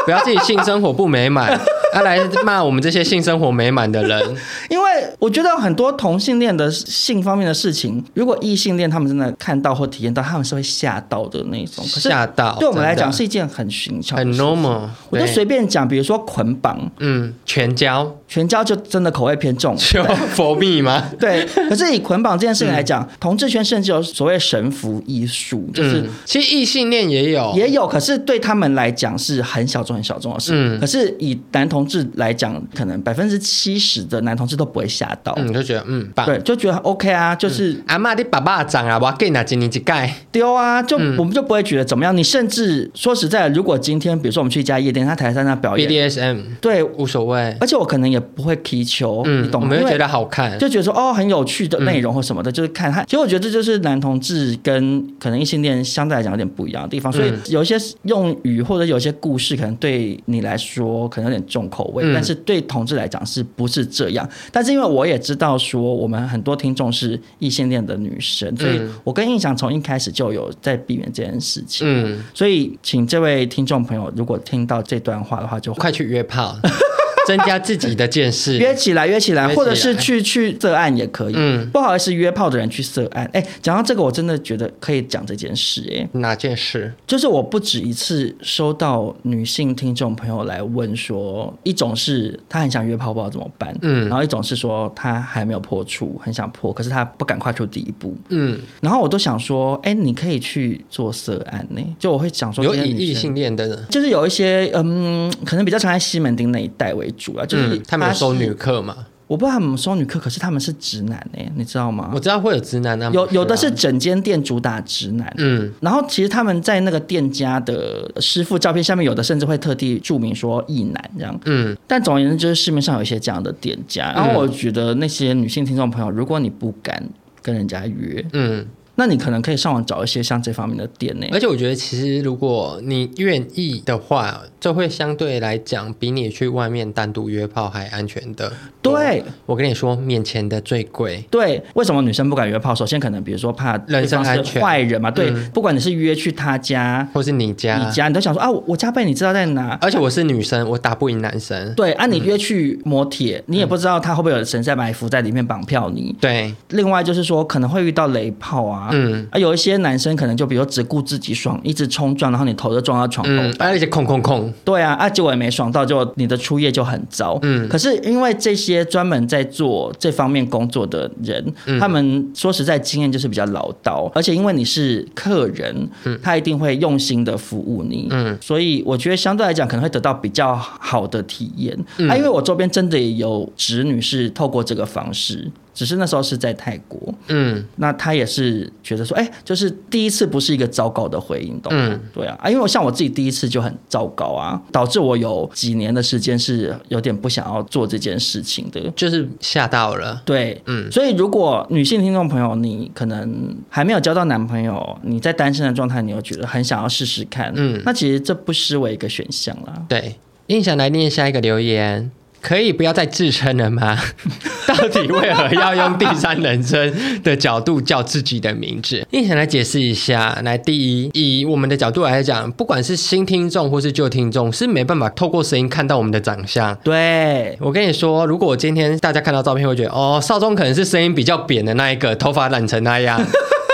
不要自己性生活不美满，要、啊、来骂我们这些性生活美满的人。因为我觉得很多同性恋的性方面的事情，如果异性恋他们真的看到或体验到，他们是会吓到的那种。吓到，对我们来讲是一件很寻常、很 normal。我就随便讲，比如说捆绑，嗯，全交，全交就真的口味偏重，就 佛蜜吗？对。可是以捆绑这件事情来讲，嗯、同志圈甚至有所谓神服艺术，就是、嗯、其实异性恋也有，也有，可是对他们来讲是很小众。很小众的事，嗯，可是以男同志来讲，可能百分之七十的男同志都不会吓到，嗯，就觉得嗯，对，就觉得 OK 啊，就是、嗯、阿妈的爸爸长啊，我给哪几年几盖丢啊，就、嗯、我们就不会觉得怎么样。你甚至说实在的，如果今天比如说我们去一家夜店，他台上那表演 BDSM，对，无所谓，而且我可能也不会踢球，嗯，你懂吗？我们会觉得好看，就觉得说哦，很有趣的内容或什么的，嗯、就是看他。其实我觉得这就是男同志跟可能异性恋相对来讲有点不一样的地方，所以有一些用语或者有一些故事，可能对你来。说可能有点重口味，嗯、但是对同志来讲是不是这样？但是因为我也知道说我们很多听众是异性恋的女生，所以我跟印象从一开始就有在避免这件事情。嗯，所以请这位听众朋友，如果听到这段话的话，就快去约炮。增加自己的见识，约起来，约起来，或者是去去涉案也可以。嗯，不好意思，约炮的人去涉案。哎，讲到这个，我真的觉得可以讲这件事。哎，哪件事？就是我不止一次收到女性听众朋友来问说，一种是她很想约炮，不知道怎么办。嗯，然后一种是说她还没有破处，很想破，可是她不敢跨出第一步。嗯，然后我都想说，哎，你可以去做涉案呢。就我会想说，有以异性恋的人，就是有一些嗯，可能比较常在西门町那一带为。主要就是他们有收女客嘛？我不知道他们收女客，可是他们是直男哎，你知道吗？我知道会有直男啊，有有的是整间店主打直男，嗯，然后其实他们在那个店家的师傅照片下面，有的甚至会特地注明说异男这样，嗯，但总而言之，就是市面上有一些这样的店家，然后我觉得那些女性听众朋友，如果你不敢跟人家约，嗯。那你可能可以上网找一些像这方面的店呢。而且我觉得，其实如果你愿意的话，这会相对来讲比你去外面单独约炮还安全的。对，我跟你说，面前的最贵。对，为什么女生不敢约炮？首先，可能比如说怕人身安全，坏人嘛。对，嗯、不管你是约去他家，或是你家，你家，你都想说啊，我家被你知道在哪。而且我是女生，我打不赢男生。对，啊，你约去摩铁，嗯、你也不知道他会不会有神在埋伏在里面绑票你。对。另外就是说，可能会遇到雷炮啊。嗯。啊，有一些。男生可能就比如只顾自己爽，一直冲撞，然后你头就撞到床头，嗯，而且空空空，对啊，啊结果也没爽到，就你的初夜就很糟。嗯，可是因为这些专门在做这方面工作的人，嗯、他们说实在经验就是比较老道，而且因为你是客人，嗯，他一定会用心的服务你，嗯，所以我觉得相对来讲可能会得到比较好的体验。嗯、啊，因为我周边真的也有侄女是透过这个方式。只是那时候是在泰国，嗯，那他也是觉得说，哎、欸，就是第一次不是一个糟糕的回应，懂吗？嗯，对啊，啊，因为我像我自己第一次就很糟糕啊，导致我有几年的时间是有点不想要做这件事情的，就是吓到了，对，嗯，所以如果女性听众朋友，你可能还没有交到男朋友，你在单身的状态，你又觉得很想要试试看，嗯，那其实这不失为一个选项啦，对。印象来念下一个留言。可以不要再自称了吗？到底为何要用第三人称的角度叫自己的名字？一起来解释一下。来，第一，以我们的角度来讲，不管是新听众或是旧听众，是没办法透过声音看到我们的长相。对，我跟你说，如果今天大家看到照片，会觉得哦，少宗可能是声音比较扁的那一个，头发染成那样。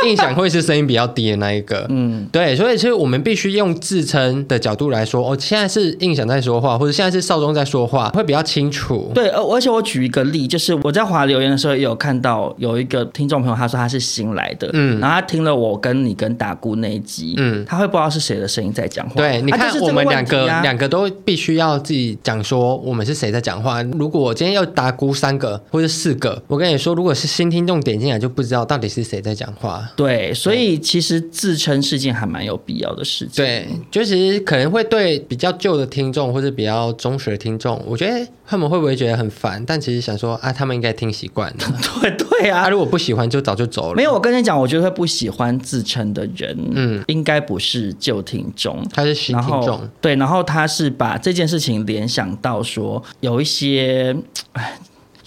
印象会是声音比较低的那一个，嗯，对，所以其实我们必须用自称的角度来说，哦，现在是印象在说话，或者现在是少宗在说话，会比较清楚。对，而而且我举一个例，就是我在滑留言的时候，也有看到有一个听众朋友，他说他是新来的，嗯，然后他听了我跟你跟大姑那一集，嗯，他会不知道是谁的声音在讲话。对，你看我们两个两个都必须要自己讲说我们是谁在讲话。如果我今天要大姑三个或者四个，我跟你说，如果是新听众点进来就不知道到底是谁在讲话。对，所以其实自称是件还蛮有必要的事情。对，就其实可能会对比较旧的听众或者比较忠实的听众，我觉得他们会不会觉得很烦？但其实想说啊，他们应该听习惯了。对对啊，他如果不喜欢，就早就走了。没有，我跟你讲，我觉得会不喜欢自称的人，嗯，应该不是旧听众，他是新听众。对，然后他是把这件事情联想到说，有一些，哎。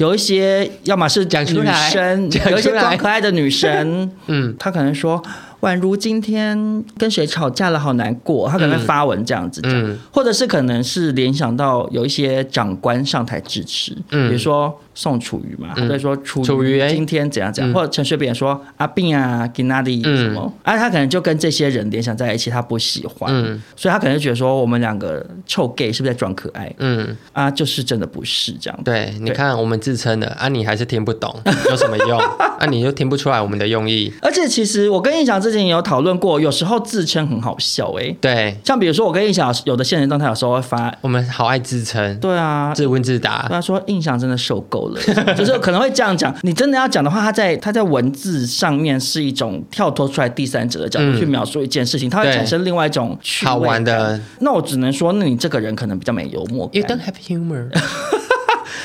有一些，要么是讲女生，有一些装可爱的女生，嗯，她可能说。宛如今天跟谁吵架了，好难过。她可能会发文这样子讲，嗯、或者是可能是联想到有一些长官上台致辞，嗯、比如说宋楚瑜嘛，所以、嗯、说楚瑜今天怎样怎样，嗯、或者陈水扁说阿扁啊，给那里什么，嗯、啊，他可能就跟这些人联想在一起，他不喜欢，嗯、所以他可能就觉得说我们两个臭 gay 是不是在装可爱？嗯，啊，就是真的不是这样。对，你看我们自称的啊，你还是听不懂，有什么用？啊，你就听不出来我们的用意。而且其实我跟印象。之前也有讨论过，有时候自称很好笑哎、欸。对，像比如说我跟印象有的现实动态，有时候会发，我们好爱自称。对啊，自问自答。他说印象真的受够了，就是可能会这样讲。你真的要讲的话，他在他在文字上面是一种跳脱出来第三者的角度去描述一件事情，它、嗯、会产生另外一种好玩的。那我只能说，那你这个人可能比较没幽默感。You don't have humor.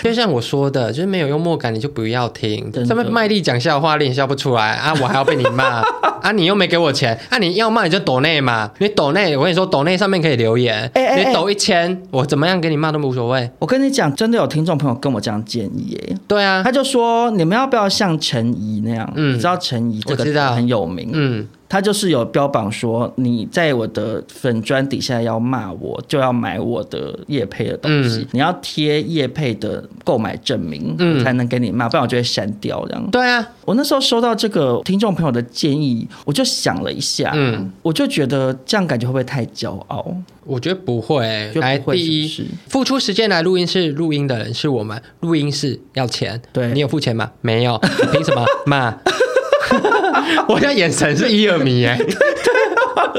就像我说的，就是没有幽默感，你就不要听。他们卖力讲笑话，你也笑不出来啊！我还要被你骂啊！你又没给我钱啊！你要骂你就抖内嘛，你抖内，我跟你说，抖内上面可以留言，欸欸欸你抖一千，我怎么样给你骂都无所谓。我跟你讲，真的有听众朋友跟我这样建议耶。对啊，他就说你们要不要像陈怡那样？嗯，你知道陈怡这个很有名，嗯。他就是有标榜说，你在我的粉砖底下要骂我，就要买我的叶配的东西，嗯、你要贴叶配的购买证明，嗯、才能给你骂，不然我就会删掉这样。对啊，我那时候收到这个听众朋友的建议，我就想了一下，嗯，我就觉得这样感觉会不会太骄傲？我觉得不会，就不会来第一，是付出时间来录音室录音的人是我们，录音室要钱，对，你有付钱吗？没有，凭什么骂？我现在眼神是一二米哎，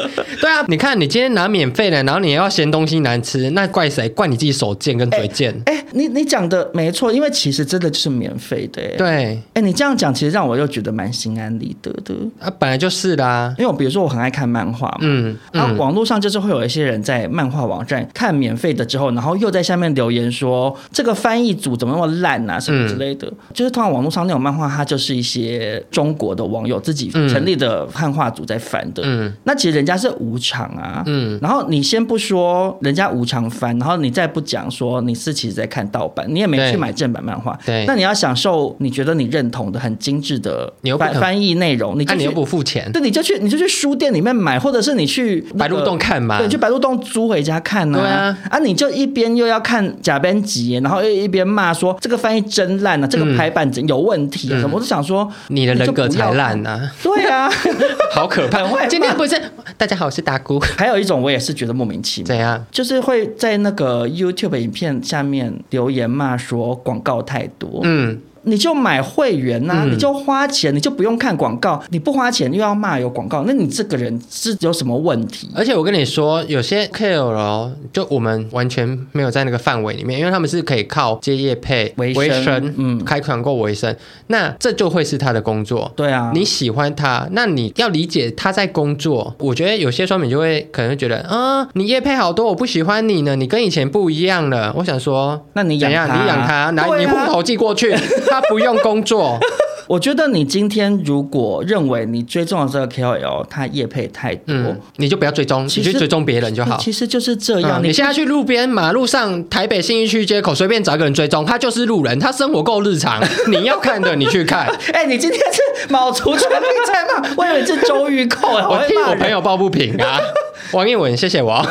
对啊，你看你今天拿免费的，然后你要嫌东西难吃，那怪谁？怪你自己手贱跟嘴贱。哎、欸欸，你你讲的没错，因为其实真的就是免费的。对，哎、欸，你这样讲，其实让我又觉得蛮心安理得的。啊，本来就是啦，因为我比如说我很爱看漫画嘛，嗯，然后网络上就是会有一些人在漫画网站看免费的之后，然后又在下面留言说这个翻译组怎么那么烂啊，什么之类的。嗯、就是通常网络上那种漫画，它就是一些中国的网友自己成立的汉化组在翻的，嗯，那其实人家是无偿啊，嗯，然后你先不说人家无偿翻，然后你再不讲说你是其实在看盗版，你也没去买正版漫画，对，那你要享受你觉得你认同的很精致的翻翻译内容，你就你又不付钱，对，你就去你就去书店里面买，或者是你去白鹿洞看嘛，对，去白鹿洞租回家看呢，对啊，啊，你就一边又要看假编辑，然后又一边骂说这个翻译真烂啊，这个排版有问题啊什么，我就想说你的人格才烂啊。对啊，好可怕！今天不是大家好，我是达姑。还有一种我也是觉得莫名其妙，怎样？就是会在那个 YouTube 影片下面留言骂说广告太多。嗯。你就买会员呐、啊，嗯、你就花钱，你就不用看广告。你不花钱又要骂有广告，那你这个人是有什么问题？而且我跟你说，有些 KOL 就我们完全没有在那个范围里面，因为他们是可以靠接业配为生，嗯，开团购为生。那这就会是他的工作。对啊，你喜欢他，那你要理解他在工作。我觉得有些酸民就会可能会觉得，啊，你业配好多，我不喜欢你呢，你跟以前不一样了。我想说，那你养他，你养他，拿你户口寄过去。他不用工作，我觉得你今天如果认为你追踪的这个 KOL 他业配太多，嗯，你就不要追踪，你去追踪别人就好。其实就是这样。嗯、你现在去路边马路上，台北信义区街口随便找一个人追踪，他就是路人，他生活够日常。你要看的，你去看。哎、欸，你今天是卯足全力在骂，我以为是周玉蔻，我替我朋友抱不平啊。王一文，谢谢我。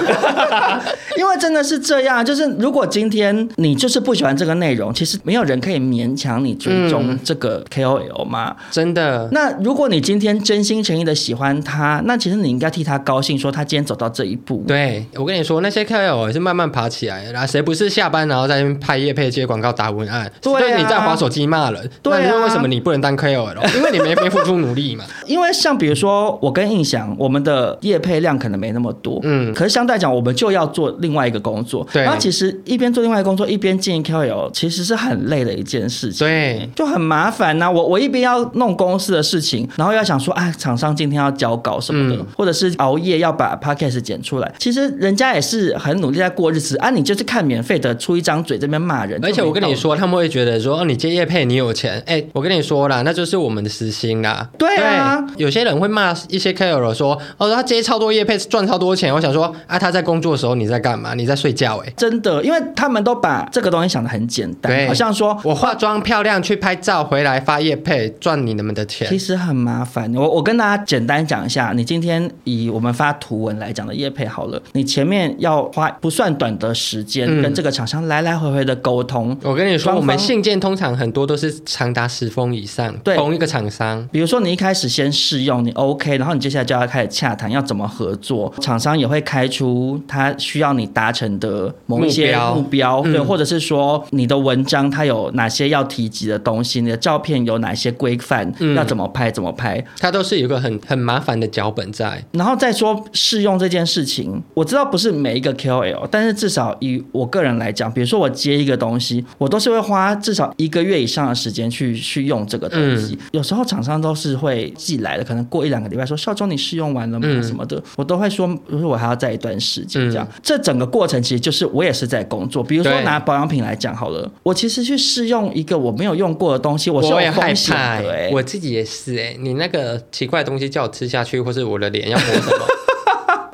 因为真的是这样，就是如果今天你就是不喜欢这个内容，其实没有人可以勉强你追踪这个 KOL 嘛。嗯、真的。那如果你今天真心诚意的喜欢他，那其实你应该替他高兴，说他今天走到这一步。对，我跟你说，那些 KOL 也是慢慢爬起来的，然后谁不是下班然后在那边拍夜配接广告打文案？对、啊，就是你在划手机骂人。对、啊，那为什么你不能当 KOL？因为你没没付出努力嘛。因为像比如说我跟印象，我们的夜配量可能没那么多，嗯，可是相对来讲，我们就要做另外一个工作。对，然后其实一边做另外一个工作，一边经营 KOL，其实是很累的一件事情。对，就很麻烦呐、啊。我我一边要弄公司的事情，然后要想说，哎，厂商今天要交稿什么的，嗯、或者是熬夜要把 Podcast 剪出来。其实人家也是很努力在过日子啊，你就是看免费的，出一张嘴这边骂人。而且我跟你说，他们会觉得说，哦，你接业配，你有钱。哎，我跟你说啦，那就是我们的时薪啦。对啊，对，有些人会骂一些 KOL 说，哦，他接超多业配，赚超多钱。我想说，啊，他在工作的时候你在干嘛？你在睡觉？哎，真的，因为他们都把这个东西想得很简单，好像说我化妆漂亮去拍照回来发夜配赚你们的钱，其实很麻烦。我我跟大家简单讲一下，你今天以我们发图文来讲的业配好了，你前面要花不算短的时间跟这个厂商来来回回的沟通。嗯、我跟你说，我们信件通常很多都是长达十封以上，对，同一个厂商。比如说你一开始先试用，你 OK，然后你接下来就要开始洽谈要怎么合作，厂商也会开出他需要你达成的某一些目标，对，或者是说你的文章它有哪些要提及的东西，你的照片有哪些规范，要怎么拍怎么拍，它都是有个很很麻烦的脚本在。然后再说试用这件事情，我知道不是每一个 KOL，但是至少以我个人来讲，比如说我接一个东西，我都是会花至少一个月以上的时间去去用这个东西。有时候厂商都是会寄来的，可能过一两个礼拜说劭中你试用完了吗？什么的，我都会说，比如说我还要在一段时间这样。这整个过程其实就是我也是在工作，比如说拿保养品来讲好了，我其实去试用一个我没有用过的东西，我是有风险的、欸。我自己也是哎、欸，你那个奇怪的东西叫我吃下去，或是我的脸要抹什么？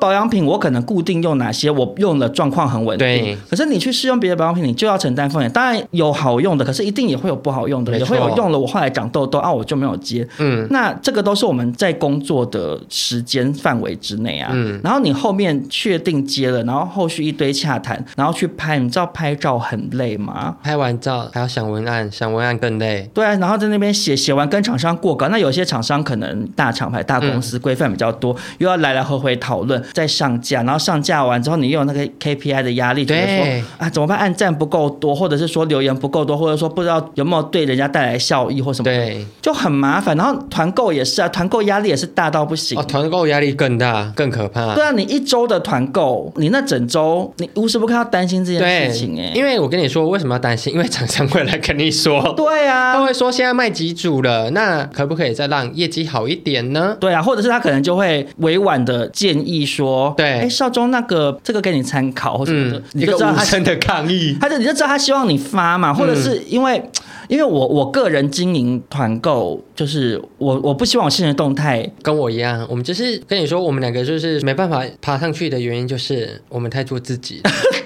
保养品我可能固定用哪些，我用的状况很稳定。对，可是你去试用别的保养品，你就要承担风险。当然有好用的，可是一定也会有不好用的，也会有用了我后来长痘痘啊，我就没有接。嗯，那这个都是我们在工作的时间范围之内啊。嗯，然后你后面确定接了，然后后续一堆洽谈，然后去拍，你知道拍照很累吗？拍完照还要想文案，想文案更累。对啊，然后在那边写写完跟厂商过稿，那有些厂商可能大厂牌、大公司规范比较多，又要来来回回讨论。再上架，然后上架完之后，你又有那个 KPI 的压力，觉得说啊，怎么办？按赞不够多，或者是说留言不够多，或者说不知道有没有对人家带来效益或什么，对，就很麻烦。然后团购也是啊，团购压力也是大到不行。哦，团购压力更大，更可怕。对啊，你一周的团购，你那整周你无时不刻要担心这件事情哎。因为我跟你说，为什么要担心？因为厂商会来跟你说，对啊，他会说现在卖几组了，那可不可以再让业绩好一点呢？对啊，或者是他可能就会委婉的建议说。对，哎，少中那个这个给你参考或什么你就知道他真的抗议，他就你就知道他希望你发嘛，或者是因为、嗯、因为我我个人经营团购，就是我我不希望我现实动态跟我一样，我们就是跟你说，我们两个就是没办法爬上去的原因，就是我们太做自己。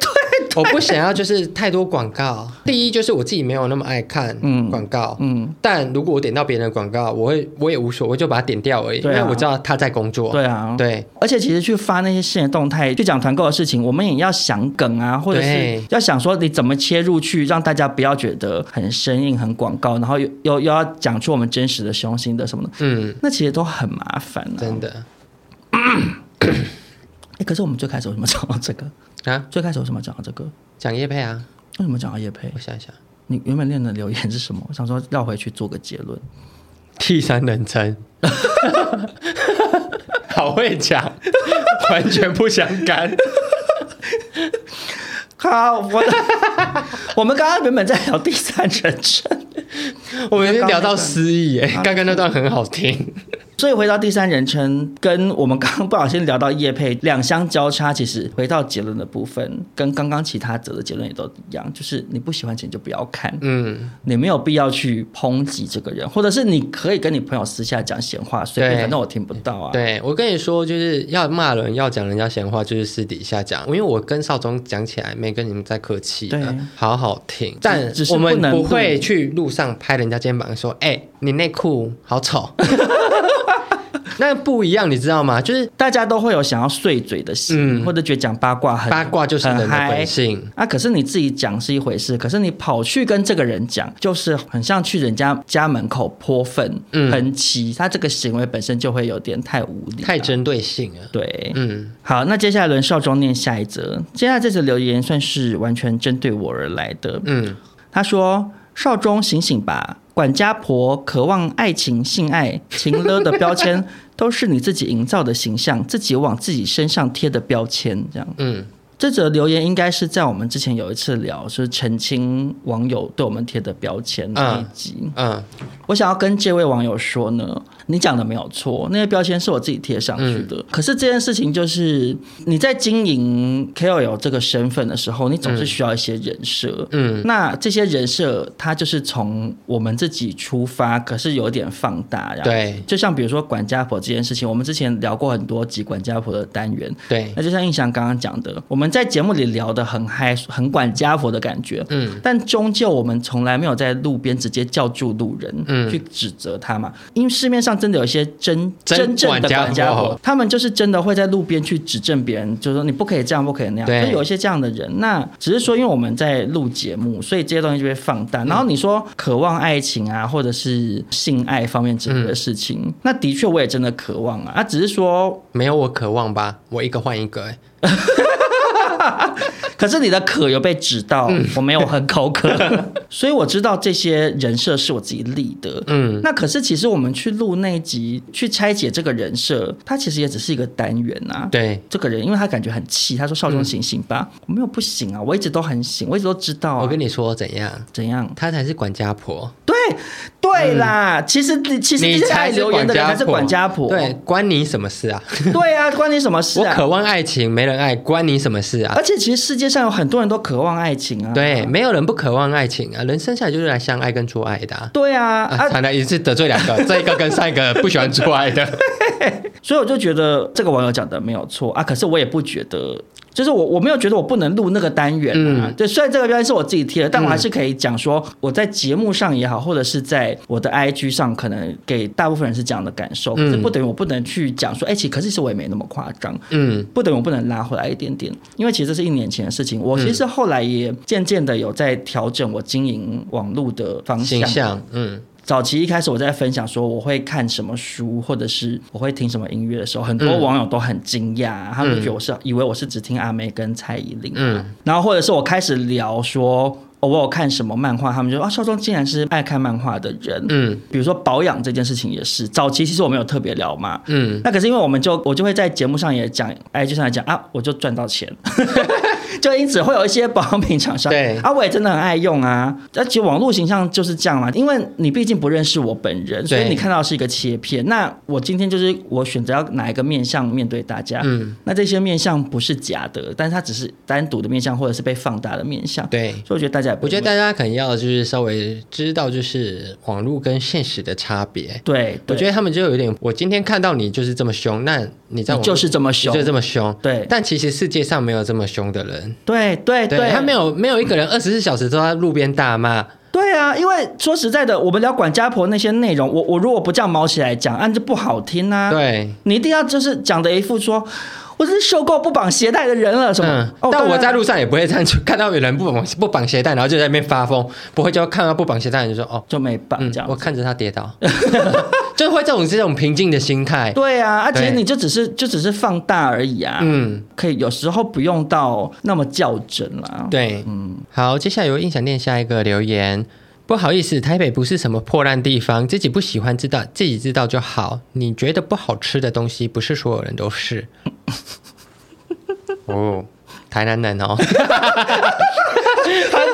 我不想要就是太多广告。第一就是我自己没有那么爱看广告，嗯，嗯，但如果我点到别人的广告，我会我也无所谓，就把它点掉而已，因为我知道他在工作。对啊，对。而且其实去发那些新的动态，去讲团购的事情，我们也要想梗啊，或者是要想说你怎么切入去，让大家不要觉得很生硬、很广告，然后又又又要讲出我们真实的雄心的什么的，嗯，那其实都很麻烦，真的。哎，可是我们最开始为什么讲到这个？啊，最开始为什么讲到这个？讲叶配啊？为什么讲到叶配？我想一想，你原本念的留言是什么？我想说绕回去做个结论。第三人称，好会讲，完全不相干。好，我的，我们刚刚原本在聊第三人称，我们聊到失忆，哎，刚刚那段很好听。所以回到第三人称，跟我们刚刚不小心聊到叶佩两相交叉，其实回到结论的部分，跟刚刚其他者的结论也都一样，就是你不喜欢钱就不要看，嗯，你没有必要去抨击这个人，或者是你可以跟你朋友私下讲闲话，随便，反正我听不到啊。对，我跟你说，就是要骂人，要讲人家闲话，就是私底下讲，因为我跟少宗讲起来没跟你们在客气，对，好好听，但我们不会去路上拍人家肩膀说，哎、欸，你内裤好丑。那不一样，你知道吗？就是大家都会有想要碎嘴的心，嗯、或者觉得讲八卦很八卦就是人的本性啊。可是你自己讲是一回事，可是你跑去跟这个人讲，就是很像去人家家门口泼粪、喷漆、嗯，他这个行为本身就会有点太无理、太针对性了。对，嗯，好，那接下来轮少中念下一则。接下来这则留言算是完全针对我而来的。嗯，他说：“少中醒醒吧，管家婆渴望爱情、性爱、情勒的标签。”都是你自己营造的形象，自己往自己身上贴的标签，这样。嗯，这则留言应该是在我们之前有一次聊，就是澄清网友对我们贴的标签那一集。嗯，嗯，我想要跟这位网友说呢。你讲的没有错，那些标签是我自己贴上去的。嗯、可是这件事情就是你在经营 KOL 这个身份的时候，你总是需要一些人设。嗯，那这些人设它就是从我们自己出发，可是有点放大。对，就像比如说管家婆这件事情，我们之前聊过很多集管家婆的单元。对，那就像印象刚刚讲的，我们在节目里聊的很嗨，很管家婆的感觉。嗯，但终究我们从来没有在路边直接叫住路人，嗯，去指责他嘛，因为市面上。真的有一些真真正的管家婆，他们就是真的会在路边去指正别人，就是说你不可以这样，不可以那样。就有一些这样的人，那只是说，因为我们在录节目，所以这些东西就会放大。然后你说渴望爱情啊，或者是性爱方面之类的事情，嗯、那的确我也真的渴望啊。啊，只是说没有我渴望吧，我一个换一个哎。可是你的渴有被指到，嗯、我没有很口渴，所以我知道这些人设是我自己立的。嗯，那可是其实我们去录那一集，去拆解这个人设，他其实也只是一个单元啊。对，这个人，因为他感觉很气，他说：“少中醒醒吧。嗯”我没有不行啊，我一直都很醒，我一直都知道、啊。我跟你说怎样？怎样？他才是管家婆。对。对啦，嗯、其实你其实你才留言的人还是管家婆，对，关你什么事啊？对啊，关你什么事啊？我渴望爱情，没人爱，关你什么事啊？而且其实世界上有很多人都渴望爱情啊，对，没有人不渴望爱情啊，人生下来就是来相爱跟做爱的、啊。对啊，啊，谈了一次得罪两个，这一个跟上一个不喜欢做爱的，所以我就觉得这个网友讲的没有错啊，可是我也不觉得。就是我我没有觉得我不能录那个单元啊，对、嗯，虽然这个标签是我自己贴的，但我还是可以讲说我在节目上也好，或者是在我的 IG 上，可能给大部分人是这样的感受，可是不等于我不能去讲说，哎、欸，其实可是其实我也没那么夸张，嗯，不等于我不能拉回来一点点，因为其实这是一年前的事情，我其实后来也渐渐的有在调整我经营网络的方向，嗯。早期一开始我在分享说我会看什么书，或者是我会听什么音乐的时候，很多网友都很惊讶，他们觉得我是以为我是只听阿妹跟蔡依林，嗯，然后或者是我开始聊说。哦，我有看什么漫画，他们就说啊，少中竟然是爱看漫画的人。嗯，比如说保养这件事情也是，早期其实我没有特别聊嘛。嗯，那可是因为我们就我就会在节目上也讲，哎，就上来讲啊，我就赚到钱，就因此会有一些保养品厂商。对，啊，我也真的很爱用啊。而且网络形象就是这样嘛，因为你毕竟不认识我本人，所以你看到是一个切片。那我今天就是我选择要哪一个面相面对大家。嗯，那这些面相不是假的，但是它只是单独的面相，或者是被放大的面相。对，所以我觉得大家。我觉得大家可能要就是稍微知道，就是网络跟现实的差别。对，我觉得他们就有点，我今天看到你就是这么凶，那你在就是这么凶，就这么凶。对，但其实世界上没有这么凶的人。对对对，他没有没有一个人二十四小时都在路边大骂。对啊，因为说实在的，我们聊管家婆那些内容，我我如果不这样毛起来讲，按就不好听啊。对，你一定要就是讲的一副说。我是受够不绑鞋带的人了，什么？嗯哦、但我在路上也不会这样，看到有人不绑不绑鞋带，然后就在那边发疯，不会就看到不绑鞋带，就说哦，就没绑、嗯、这样。我看着他跌倒，就会这种这种平静的心态。对啊，而、啊、且你就只是就只是放大而已啊。嗯，可以有时候不用到那么较真啦。对，嗯，好，接下来由印象念下一个留言。不好意思，台北不是什么破烂地方，自己不喜欢知道，自己知道就好。你觉得不好吃的东西，不是所有人都是。哦，台南人哦，很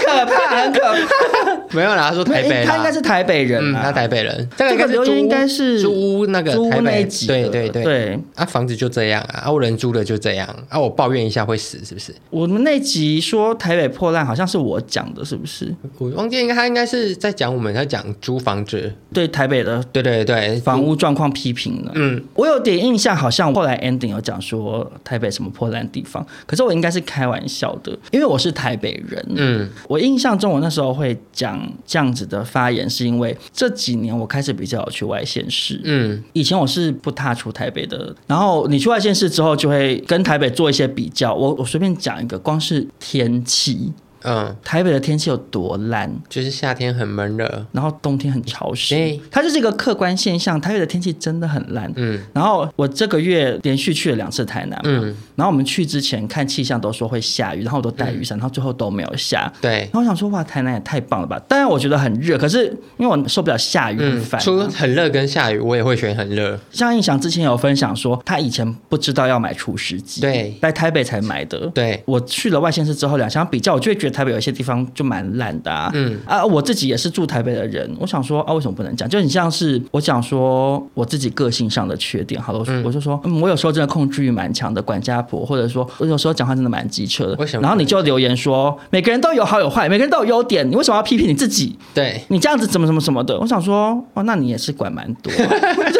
可怕，很可怕。没有啦，他说台北，他应该是台北人，他台北人。这个留言应该是租屋那个台北，对对对对。啊，房子就这样啊，啊，我人租的就这样啊，我抱怨一下会死是不是？我们那集说台北破烂，好像是我讲的，是不是？我忘记，应该他应该是在讲我们在讲租房子，对台北的，对对对，房屋状况批评了。嗯，我有点印象，好像后来 ending 有讲说台北什么破烂地方，可是我应该是开玩笑的，因为我是台北人。嗯，我印象中我那时候会讲这样子的发言，是因为这几年我开始比较有去外县市。嗯，以前我是不踏出台北的，然后你去外县市之后，就会跟台北做一些比较。我我随便讲一个，光是天气。嗯，台北的天气有多烂？就是夏天很闷热，然后冬天很潮湿。对，它就是一个客观现象。台北的天气真的很烂。嗯，然后我这个月连续去了两次台南。嗯，然后我们去之前看气象都说会下雨，然后我都带雨伞，然后最后都没有下。对，然后我想说哇，台南也太棒了吧！当然我觉得很热，可是因为我受不了下雨，很烦。除了很热跟下雨，我也会选很热。像印象之前有分享说，他以前不知道要买除湿机，对，在台北才买的。对，我去了外县市之后，两相比较，我就会觉得。台北有一些地方就蛮烂的啊，嗯啊，我自己也是住台北的人，我想说啊，为什么不能讲？就很像是我讲说我自己个性上的缺点，好多，嗯、我就说，嗯，我有时候真的控制欲蛮强的，管家婆，或者说我有时候讲话真的蛮机车的。然后你就留言说，每个人都有好有坏，每个人都有优点，你为什么要批评你自己？对，你这样子怎么怎么什么的？我想说，哦，那你也是管蛮多，啊。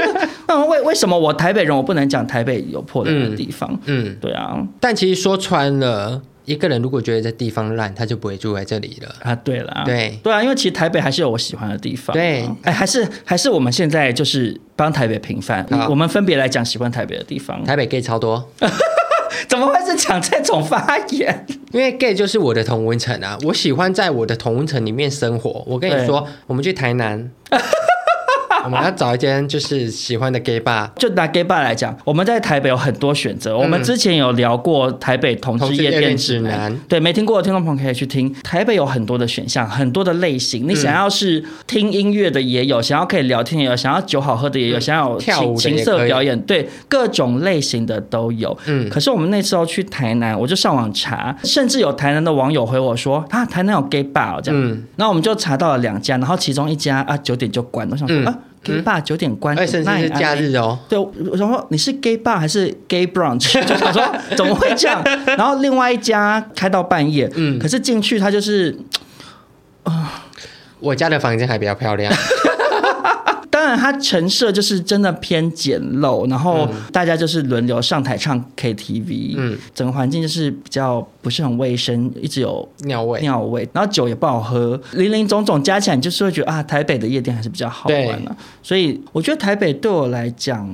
那为为什么我台北人我不能讲台北有破烂的地方？嗯，嗯对啊。但其实说穿了。一个人如果觉得这地方烂，他就不会住在这里了啊！对了，对对啊，因为其实台北还是有我喜欢的地方。对，哎，还是还是我们现在就是帮台北平反，好我们分别来讲喜欢台北的地方。台北 gay 超多，怎么会是讲这种发言？因为 gay 就是我的同温层啊，我喜欢在我的同温层里面生活。我跟你说，我们去台南。我们要找一间就是喜欢的 gay bar，就拿 gay bar 来讲，我们在台北有很多选择。嗯、我们之前有聊过台北同志夜店指南，对，没听过的听众朋友可以去听。台北有很多的选项，很多的类型。你想要是听音乐的也有，想要可以聊天也有，想要酒好喝的也有，想要有跳舞情色表演，对，各种类型的都有。嗯，可是我们那时候去台南，我就上网查，甚至有台南的网友回我说啊，台南有 gay bar 这样。嗯，那我们就查到了两家，然后其中一家啊九点就关，我想说、嗯、啊。Gay bar 九点关，哎，甚至是假日哦。对，我想说你是 gay bar 还是 gay brunch？就想说怎么会这样？然后另外一家开到半夜，嗯，可是进去他就是，啊，我家的房间还比较漂亮。当然，它陈设就是真的偏简陋，然后大家就是轮流上台唱 KTV，嗯，整个环境就是比较不是很卫生，一直有尿味，尿味，然后酒也不好喝，林林总总加起来，你就是会觉得啊，台北的夜店还是比较好玩的。对所以我觉得台北对我来讲，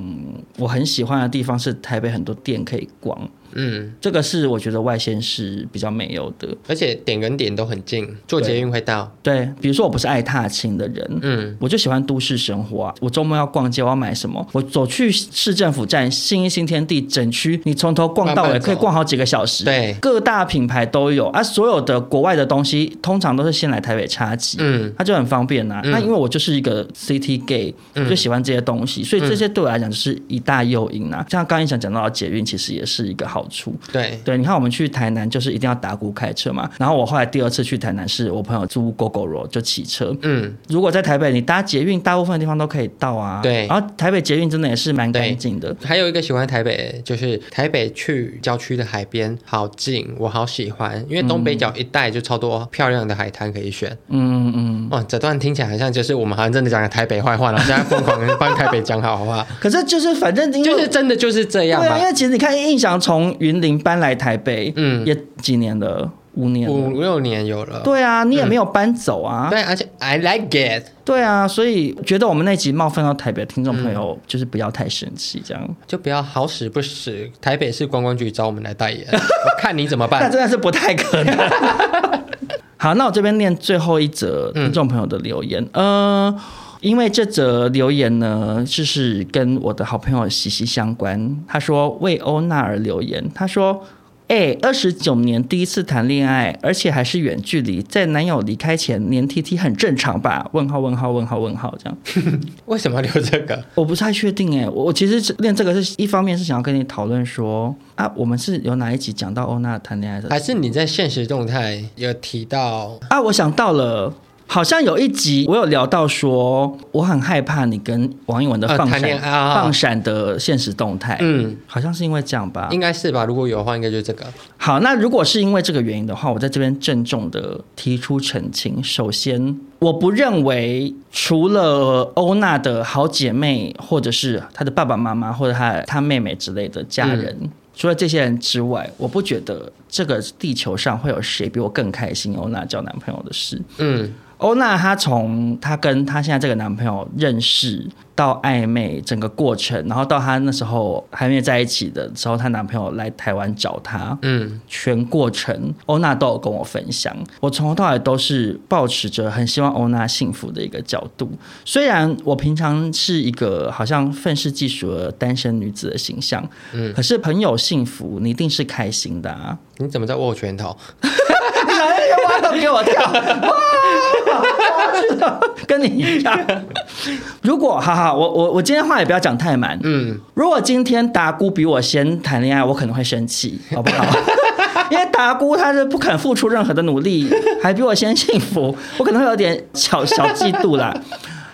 我很喜欢的地方是台北很多店可以逛。嗯，这个是我觉得外县是比较没有的，而且点跟点都很近，坐捷运会到。对，对，比如说我不是爱踏青的人，嗯，我就喜欢都市生活啊。我周末要逛街，我要买什么？我走去市政府站新一新天地整区，你从头逛到尾，可以逛好几个小时。对，各大品牌都有啊，所有的国外的东西通常都是先来台北插旗，嗯，它就很方便呐、啊。那、嗯、因为我就是一个 city gay，嗯就喜欢这些东西，所以这些对我来讲就是一大诱因啊。像刚刚想讲到的捷运，其实也是一个好。好处对对，你看我们去台南就是一定要打鼓开车嘛。然后我后来第二次去台南是我朋友租 Gogoro 就骑车。嗯，如果在台北你搭捷运，大部分的地方都可以到啊。对，然后台北捷运真的也是蛮干净的。还有一个喜欢台北，就是台北去郊区的海边好近，我好喜欢，因为东北角一带就超多漂亮的海滩可以选。嗯嗯，哇，这段听起来好像就是我们好像真的讲台北坏话，然后现在疯狂 帮台北讲好话。可是就是反正就是真的就是这样。对啊，因为其实你看印象从。云林搬来台北，嗯，也几年了，五年，五六年有了。对啊，你也没有搬走啊。对，而且 I like it。对啊，所以觉得我们那集冒犯到台北的听众朋友，就是不要太生气，这样就不要好死不死，台北市观光局找我们来代言，我看你怎么办。那真的是不太可能。好，那我这边念最后一则听众朋友的留言，嗯。呃因为这则留言呢，就是跟我的好朋友息息相关。他说为欧娜而留言，他说：“哎，二十九年第一次谈恋爱，而且还是远距离，在男友离开前黏 T T 很正常吧？”问号问号问号问号这样。为什么留这个？我不太确定哎。我其实练这个是一方面是想要跟你讨论说啊，我们是有哪一集讲到欧娜谈恋爱的？还是你在现实动态有提到？啊，我想到了。好像有一集我有聊到说，我很害怕你跟王一文的放闪、呃啊、放闪的现实动态。嗯，好像是因为这样吧？应该是吧。如果有的话，应该就是这个。好，那如果是因为这个原因的话，我在这边郑重的提出澄清。首先，我不认为除了欧娜的好姐妹，或者是她的爸爸妈妈，或者她她妹妹之类的家人。嗯除了这些人之外，我不觉得这个地球上会有谁比我更开心欧娜交男朋友的事。嗯。欧娜，她从她跟她现在这个男朋友认识到暧昧整个过程，然后到她那时候还没有在一起的时候，她男朋友来台湾找她，嗯，全过程欧娜都有跟我分享。我从头到尾都是保持着很希望欧娜幸福的一个角度。虽然我平常是一个好像愤世嫉俗的单身女子的形象，嗯，可是朋友幸福，你一定是开心的啊！你怎么在握拳头？你哪天就挖洞给我跳？跟你一样。如果哈哈，我我我今天话也不要讲太满。嗯，如果今天达姑比我先谈恋爱，我可能会生气，好不好？因为达姑她是不肯付出任何的努力，还比我先幸福，我可能会有点小小嫉妒啦。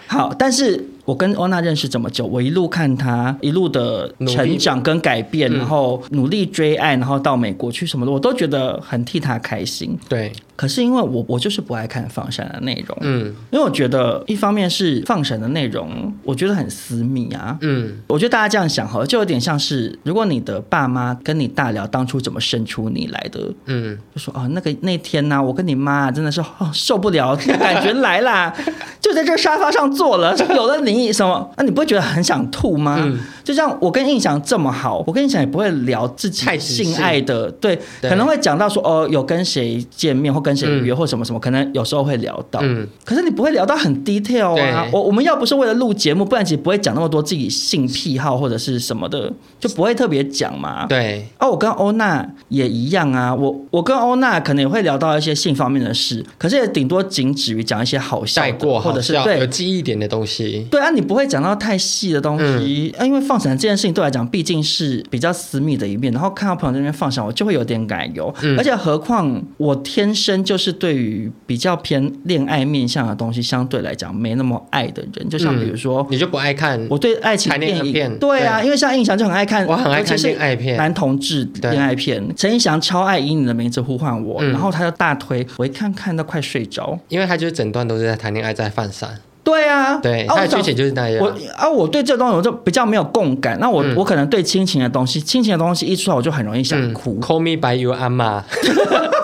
好，但是。我跟欧娜认识这么久，我一路看她一路的成长跟改变，然后努力追爱，然后到美国去什么的，我都觉得很替她开心。对，可是因为我我就是不爱看放闪的内容，嗯，因为我觉得一方面是放闪的内容，我觉得很私密啊，嗯，我觉得大家这样想哈，就有点像是如果你的爸妈跟你大聊当初怎么生出你来的，嗯，就说哦那个那天呢、啊，我跟你妈真的是、哦、受不了，感觉来啦，就在这沙发上坐了，有了你。什么？那你不会觉得很想吐吗？嗯、就像我跟印象这么好，我跟印象也不会聊自己性爱的，对，可能会讲到说哦，有跟谁见面或跟谁约或什么什么，嗯、可能有时候会聊到。嗯，可是你不会聊到很 detail 啊。我我们要不是为了录节目，不然其实不会讲那么多自己性癖好或者是什么的，就不会特别讲嘛。对。哦、啊，我跟欧娜也一样啊。我我跟欧娜可能也会聊到一些性方面的事，可是也顶多仅止于讲一些好笑的过或者是对有记忆点的东西。对。啊你不会讲到太细的东西，嗯、因为放闪这件事情对我来讲毕竟是比较私密的一面，然后看到朋友在那边放闪，我就会有点感忧。嗯、而且何况我天生就是对于比较偏恋爱面向的东西，相对来讲没那么爱的人。就像比如说，嗯、你就不爱看我对爱情电影片，对啊，对因为像印象就很爱看，我很爱看恋爱片，男同志恋爱片。陈印祥超爱以你的名字呼唤我，嗯、然后他就大推，我一看看到快睡着，因为他就是整段都是在谈恋爱，在犯傻。对啊，对，他的剧情就是那样。我啊，我对这东西我就比较没有共感。那我、嗯、我可能对亲情的东西，亲情的东西一出来，我就很容易想哭。嗯、Call me by your 阿妈。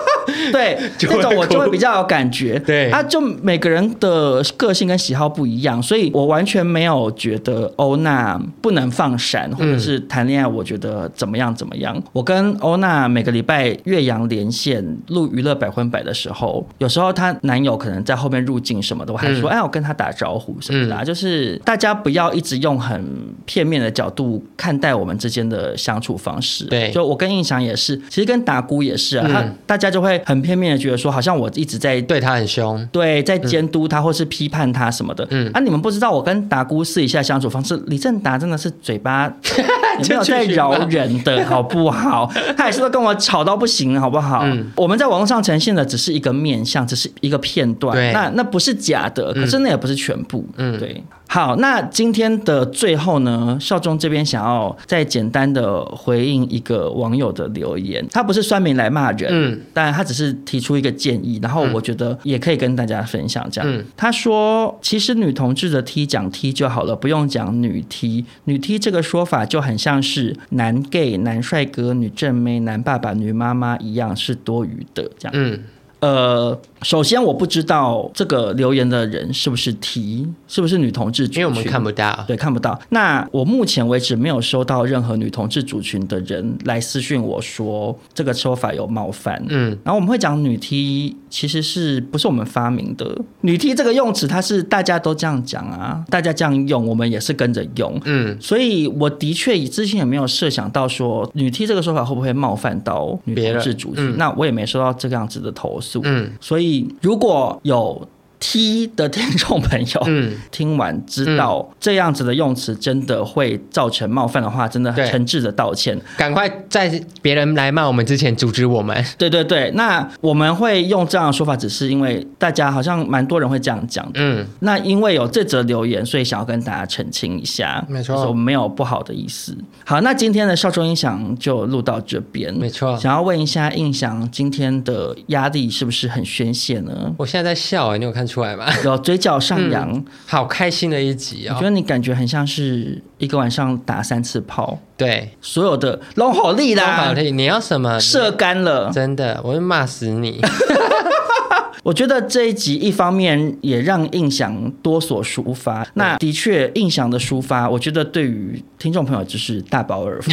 对，这种我就会比较有感觉。对，啊，就每个人的个性跟喜好不一样，所以我完全没有觉得欧娜不能放闪，或者是谈恋爱，我觉得怎么样怎么样。我跟欧娜每个礼拜岳阳连线录娱乐百分百的时候，有时候她男友可能在后面入境什么的，我还说，哎，我跟他打招呼什么的，啊，就是大家不要一直用很片面的角度看待我们之间的相处方式。对，就我跟印翔也是，其实跟达姑也是啊，他大家就会很。很片面的觉得说，好像我一直在对他很凶，对，在监督他或是批判他什么的。嗯，啊，你们不知道我跟达姑试一下相处方式，李正达真的是嘴巴 没有在饶人的，好不好？他也是都跟我吵到不行，好不好？嗯，我们在网络上呈现的只是一个面相，只是一个片段，那那不是假的，可是那也不是全部。嗯，对。好，那今天的最后呢，少中这边想要再简单的回应一个网友的留言，他不是酸民来骂人，嗯，但他只是提出一个建议，然后我觉得也可以跟大家分享这样。嗯，他说，其实女同志的 T 讲 T 就好了，不用讲女 T，女 T 这个说法就很像是男 gay、男帅哥、女正妹、男爸爸、女妈妈一样是多余的这样。嗯，呃。首先，我不知道这个留言的人是不是 T，是不是女同志族群，因为我们看不到，对，看不到。那我目前为止没有收到任何女同志族群的人来私讯我说这个说法有冒犯。嗯，然后我们会讲女 T，其实是不是我们发明的？女 T 这个用词，它是大家都这样讲啊，大家这样用，我们也是跟着用。嗯，所以我的确之前也没有设想到说女 T 这个说法会不会冒犯到女同志族群，嗯、那我也没收到这个样子的投诉。嗯，所以。如果有 T 的听众朋友，嗯，听完知道这样子的用词真的会造成冒犯的话，真的很诚挚的道歉，赶快在别人来骂我们之前阻止我们。对对对，那我们会用这样的说法，只是因为大家好像蛮多人会这样讲的，嗯，那因为有这则留言，所以想要跟大家澄清一下，没错，我们没有不好的意思。好，那今天的少中音响就录到这边，没错。想要问一下印象，今天的压力是不是很宣泄呢？我现在在笑哎，你有看出来吗？有嘴角上扬、嗯，好开心的一集啊、哦！我觉得你感觉很像是一个晚上打三次炮，对，所有的龙好力啦，龙好利，你要什么射干了，真的，我会骂死你。我觉得这一集一方面也让印象多所抒发，那的确印象的抒发，我觉得对于听众朋友就是大饱耳福。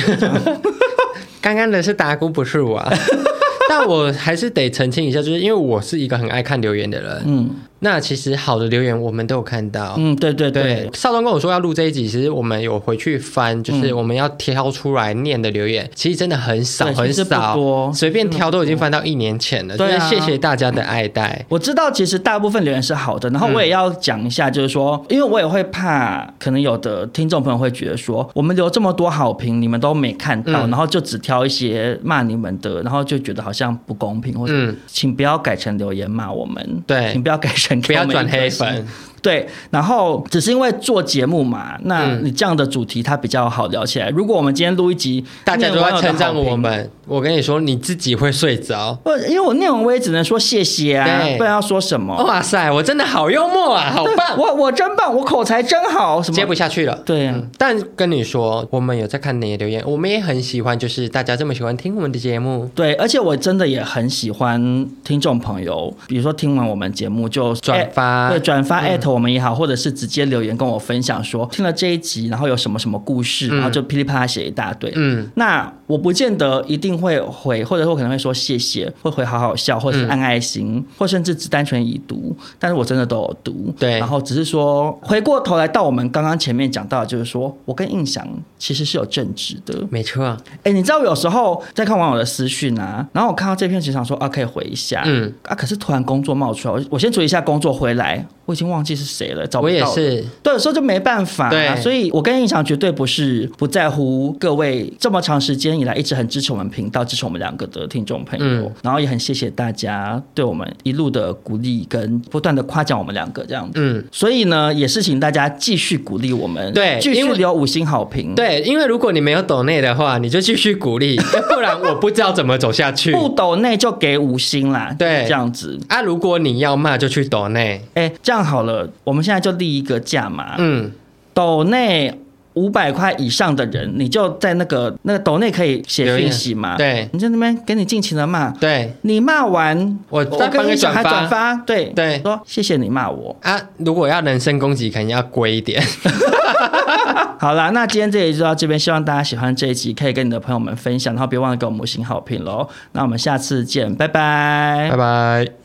刚刚的是打鼓，不是我、啊。但我还是得澄清一下，就是因为我是一个很爱看留言的人。嗯。那其实好的留言我们都有看到，嗯，对对对，对。少东跟我说要录这一集，其实我们有回去翻，就是我们要挑出来念的留言，嗯、其实真的很少很少，随便挑都已经翻到一年前了。对、啊，谢谢大家的爱戴。我知道其实大部分留言是好的，然后我也要讲一下，就是说，因为我也会怕，可能有的听众朋友会觉得说，我们留这么多好评，你们都没看到，嗯、然后就只挑一些骂你们的，然后就觉得好像不公平，或者，请不要改成留言骂我们，对，请不要改成。不要转黑粉。对，然后只是因为做节目嘛，那你这样的主题它比较好聊起来。如果我们今天录一集，大家都要称赞我们，我跟你说，你自己会睡着。不，因为我念完我也只能说谢谢啊，不然要说什么？哇塞，我真的好幽默啊，好棒！我我真棒，我口才真好，什么？接不下去了。对啊，但跟你说，我们有在看你的留言，我们也很喜欢，就是大家这么喜欢听我们的节目。对，而且我真的也很喜欢听众朋友，比如说听完我们节目就转发，对，转发艾特我们也好，或者是。直接留言跟我分享说听了这一集，然后有什么什么故事，然后就噼里啪啦写一大堆。嗯，那我不见得一定会回，或者说可能会说谢谢，会回好好笑，或者是按爱心，嗯、或甚至只单纯已读。但是我真的都有读。对，然后只是说回过头来到我们刚刚前面讲到，就是说我跟印象其实是有正直的。没错。哎，你知道我有时候在看网友的私讯啊，然后我看到这篇，其实想说啊，可以回一下。嗯。啊，可是突然工作冒出来，我我先处理一下工作回来，我已经忘记是谁了，找不到。也是，对，所以就没办法，对，所以我跟印象绝对不是不在乎各位这么长时间以来一直很支持我们频道、支持我们两个的听众朋友，嗯、然后也很谢谢大家对我们一路的鼓励跟不断的夸奖我们两个这样子，嗯，所以呢，也是请大家继续鼓励我们，对，继续留五星好评，对，因为如果你没有抖内的话，你就继续鼓励，不然我不知道怎么走下去，不抖内就给五星啦，对，这样子。啊，如果你要骂就去抖内，哎，这样好了，我们现在就立一个价嘛，嗯，抖内五百块以上的人，你就在那个那个抖内可以写讯息嘛，对，你在那边给你尽情的骂，对，你骂完我再帮你转发，转发，对对，说谢谢你骂我。啊，如果要人身攻击，肯定要贵一点。好啦，那今天这里就到这边，希望大家喜欢这一集，可以跟你的朋友们分享，然后别忘了给我们五星好评喽。那我们下次见，拜拜，拜拜。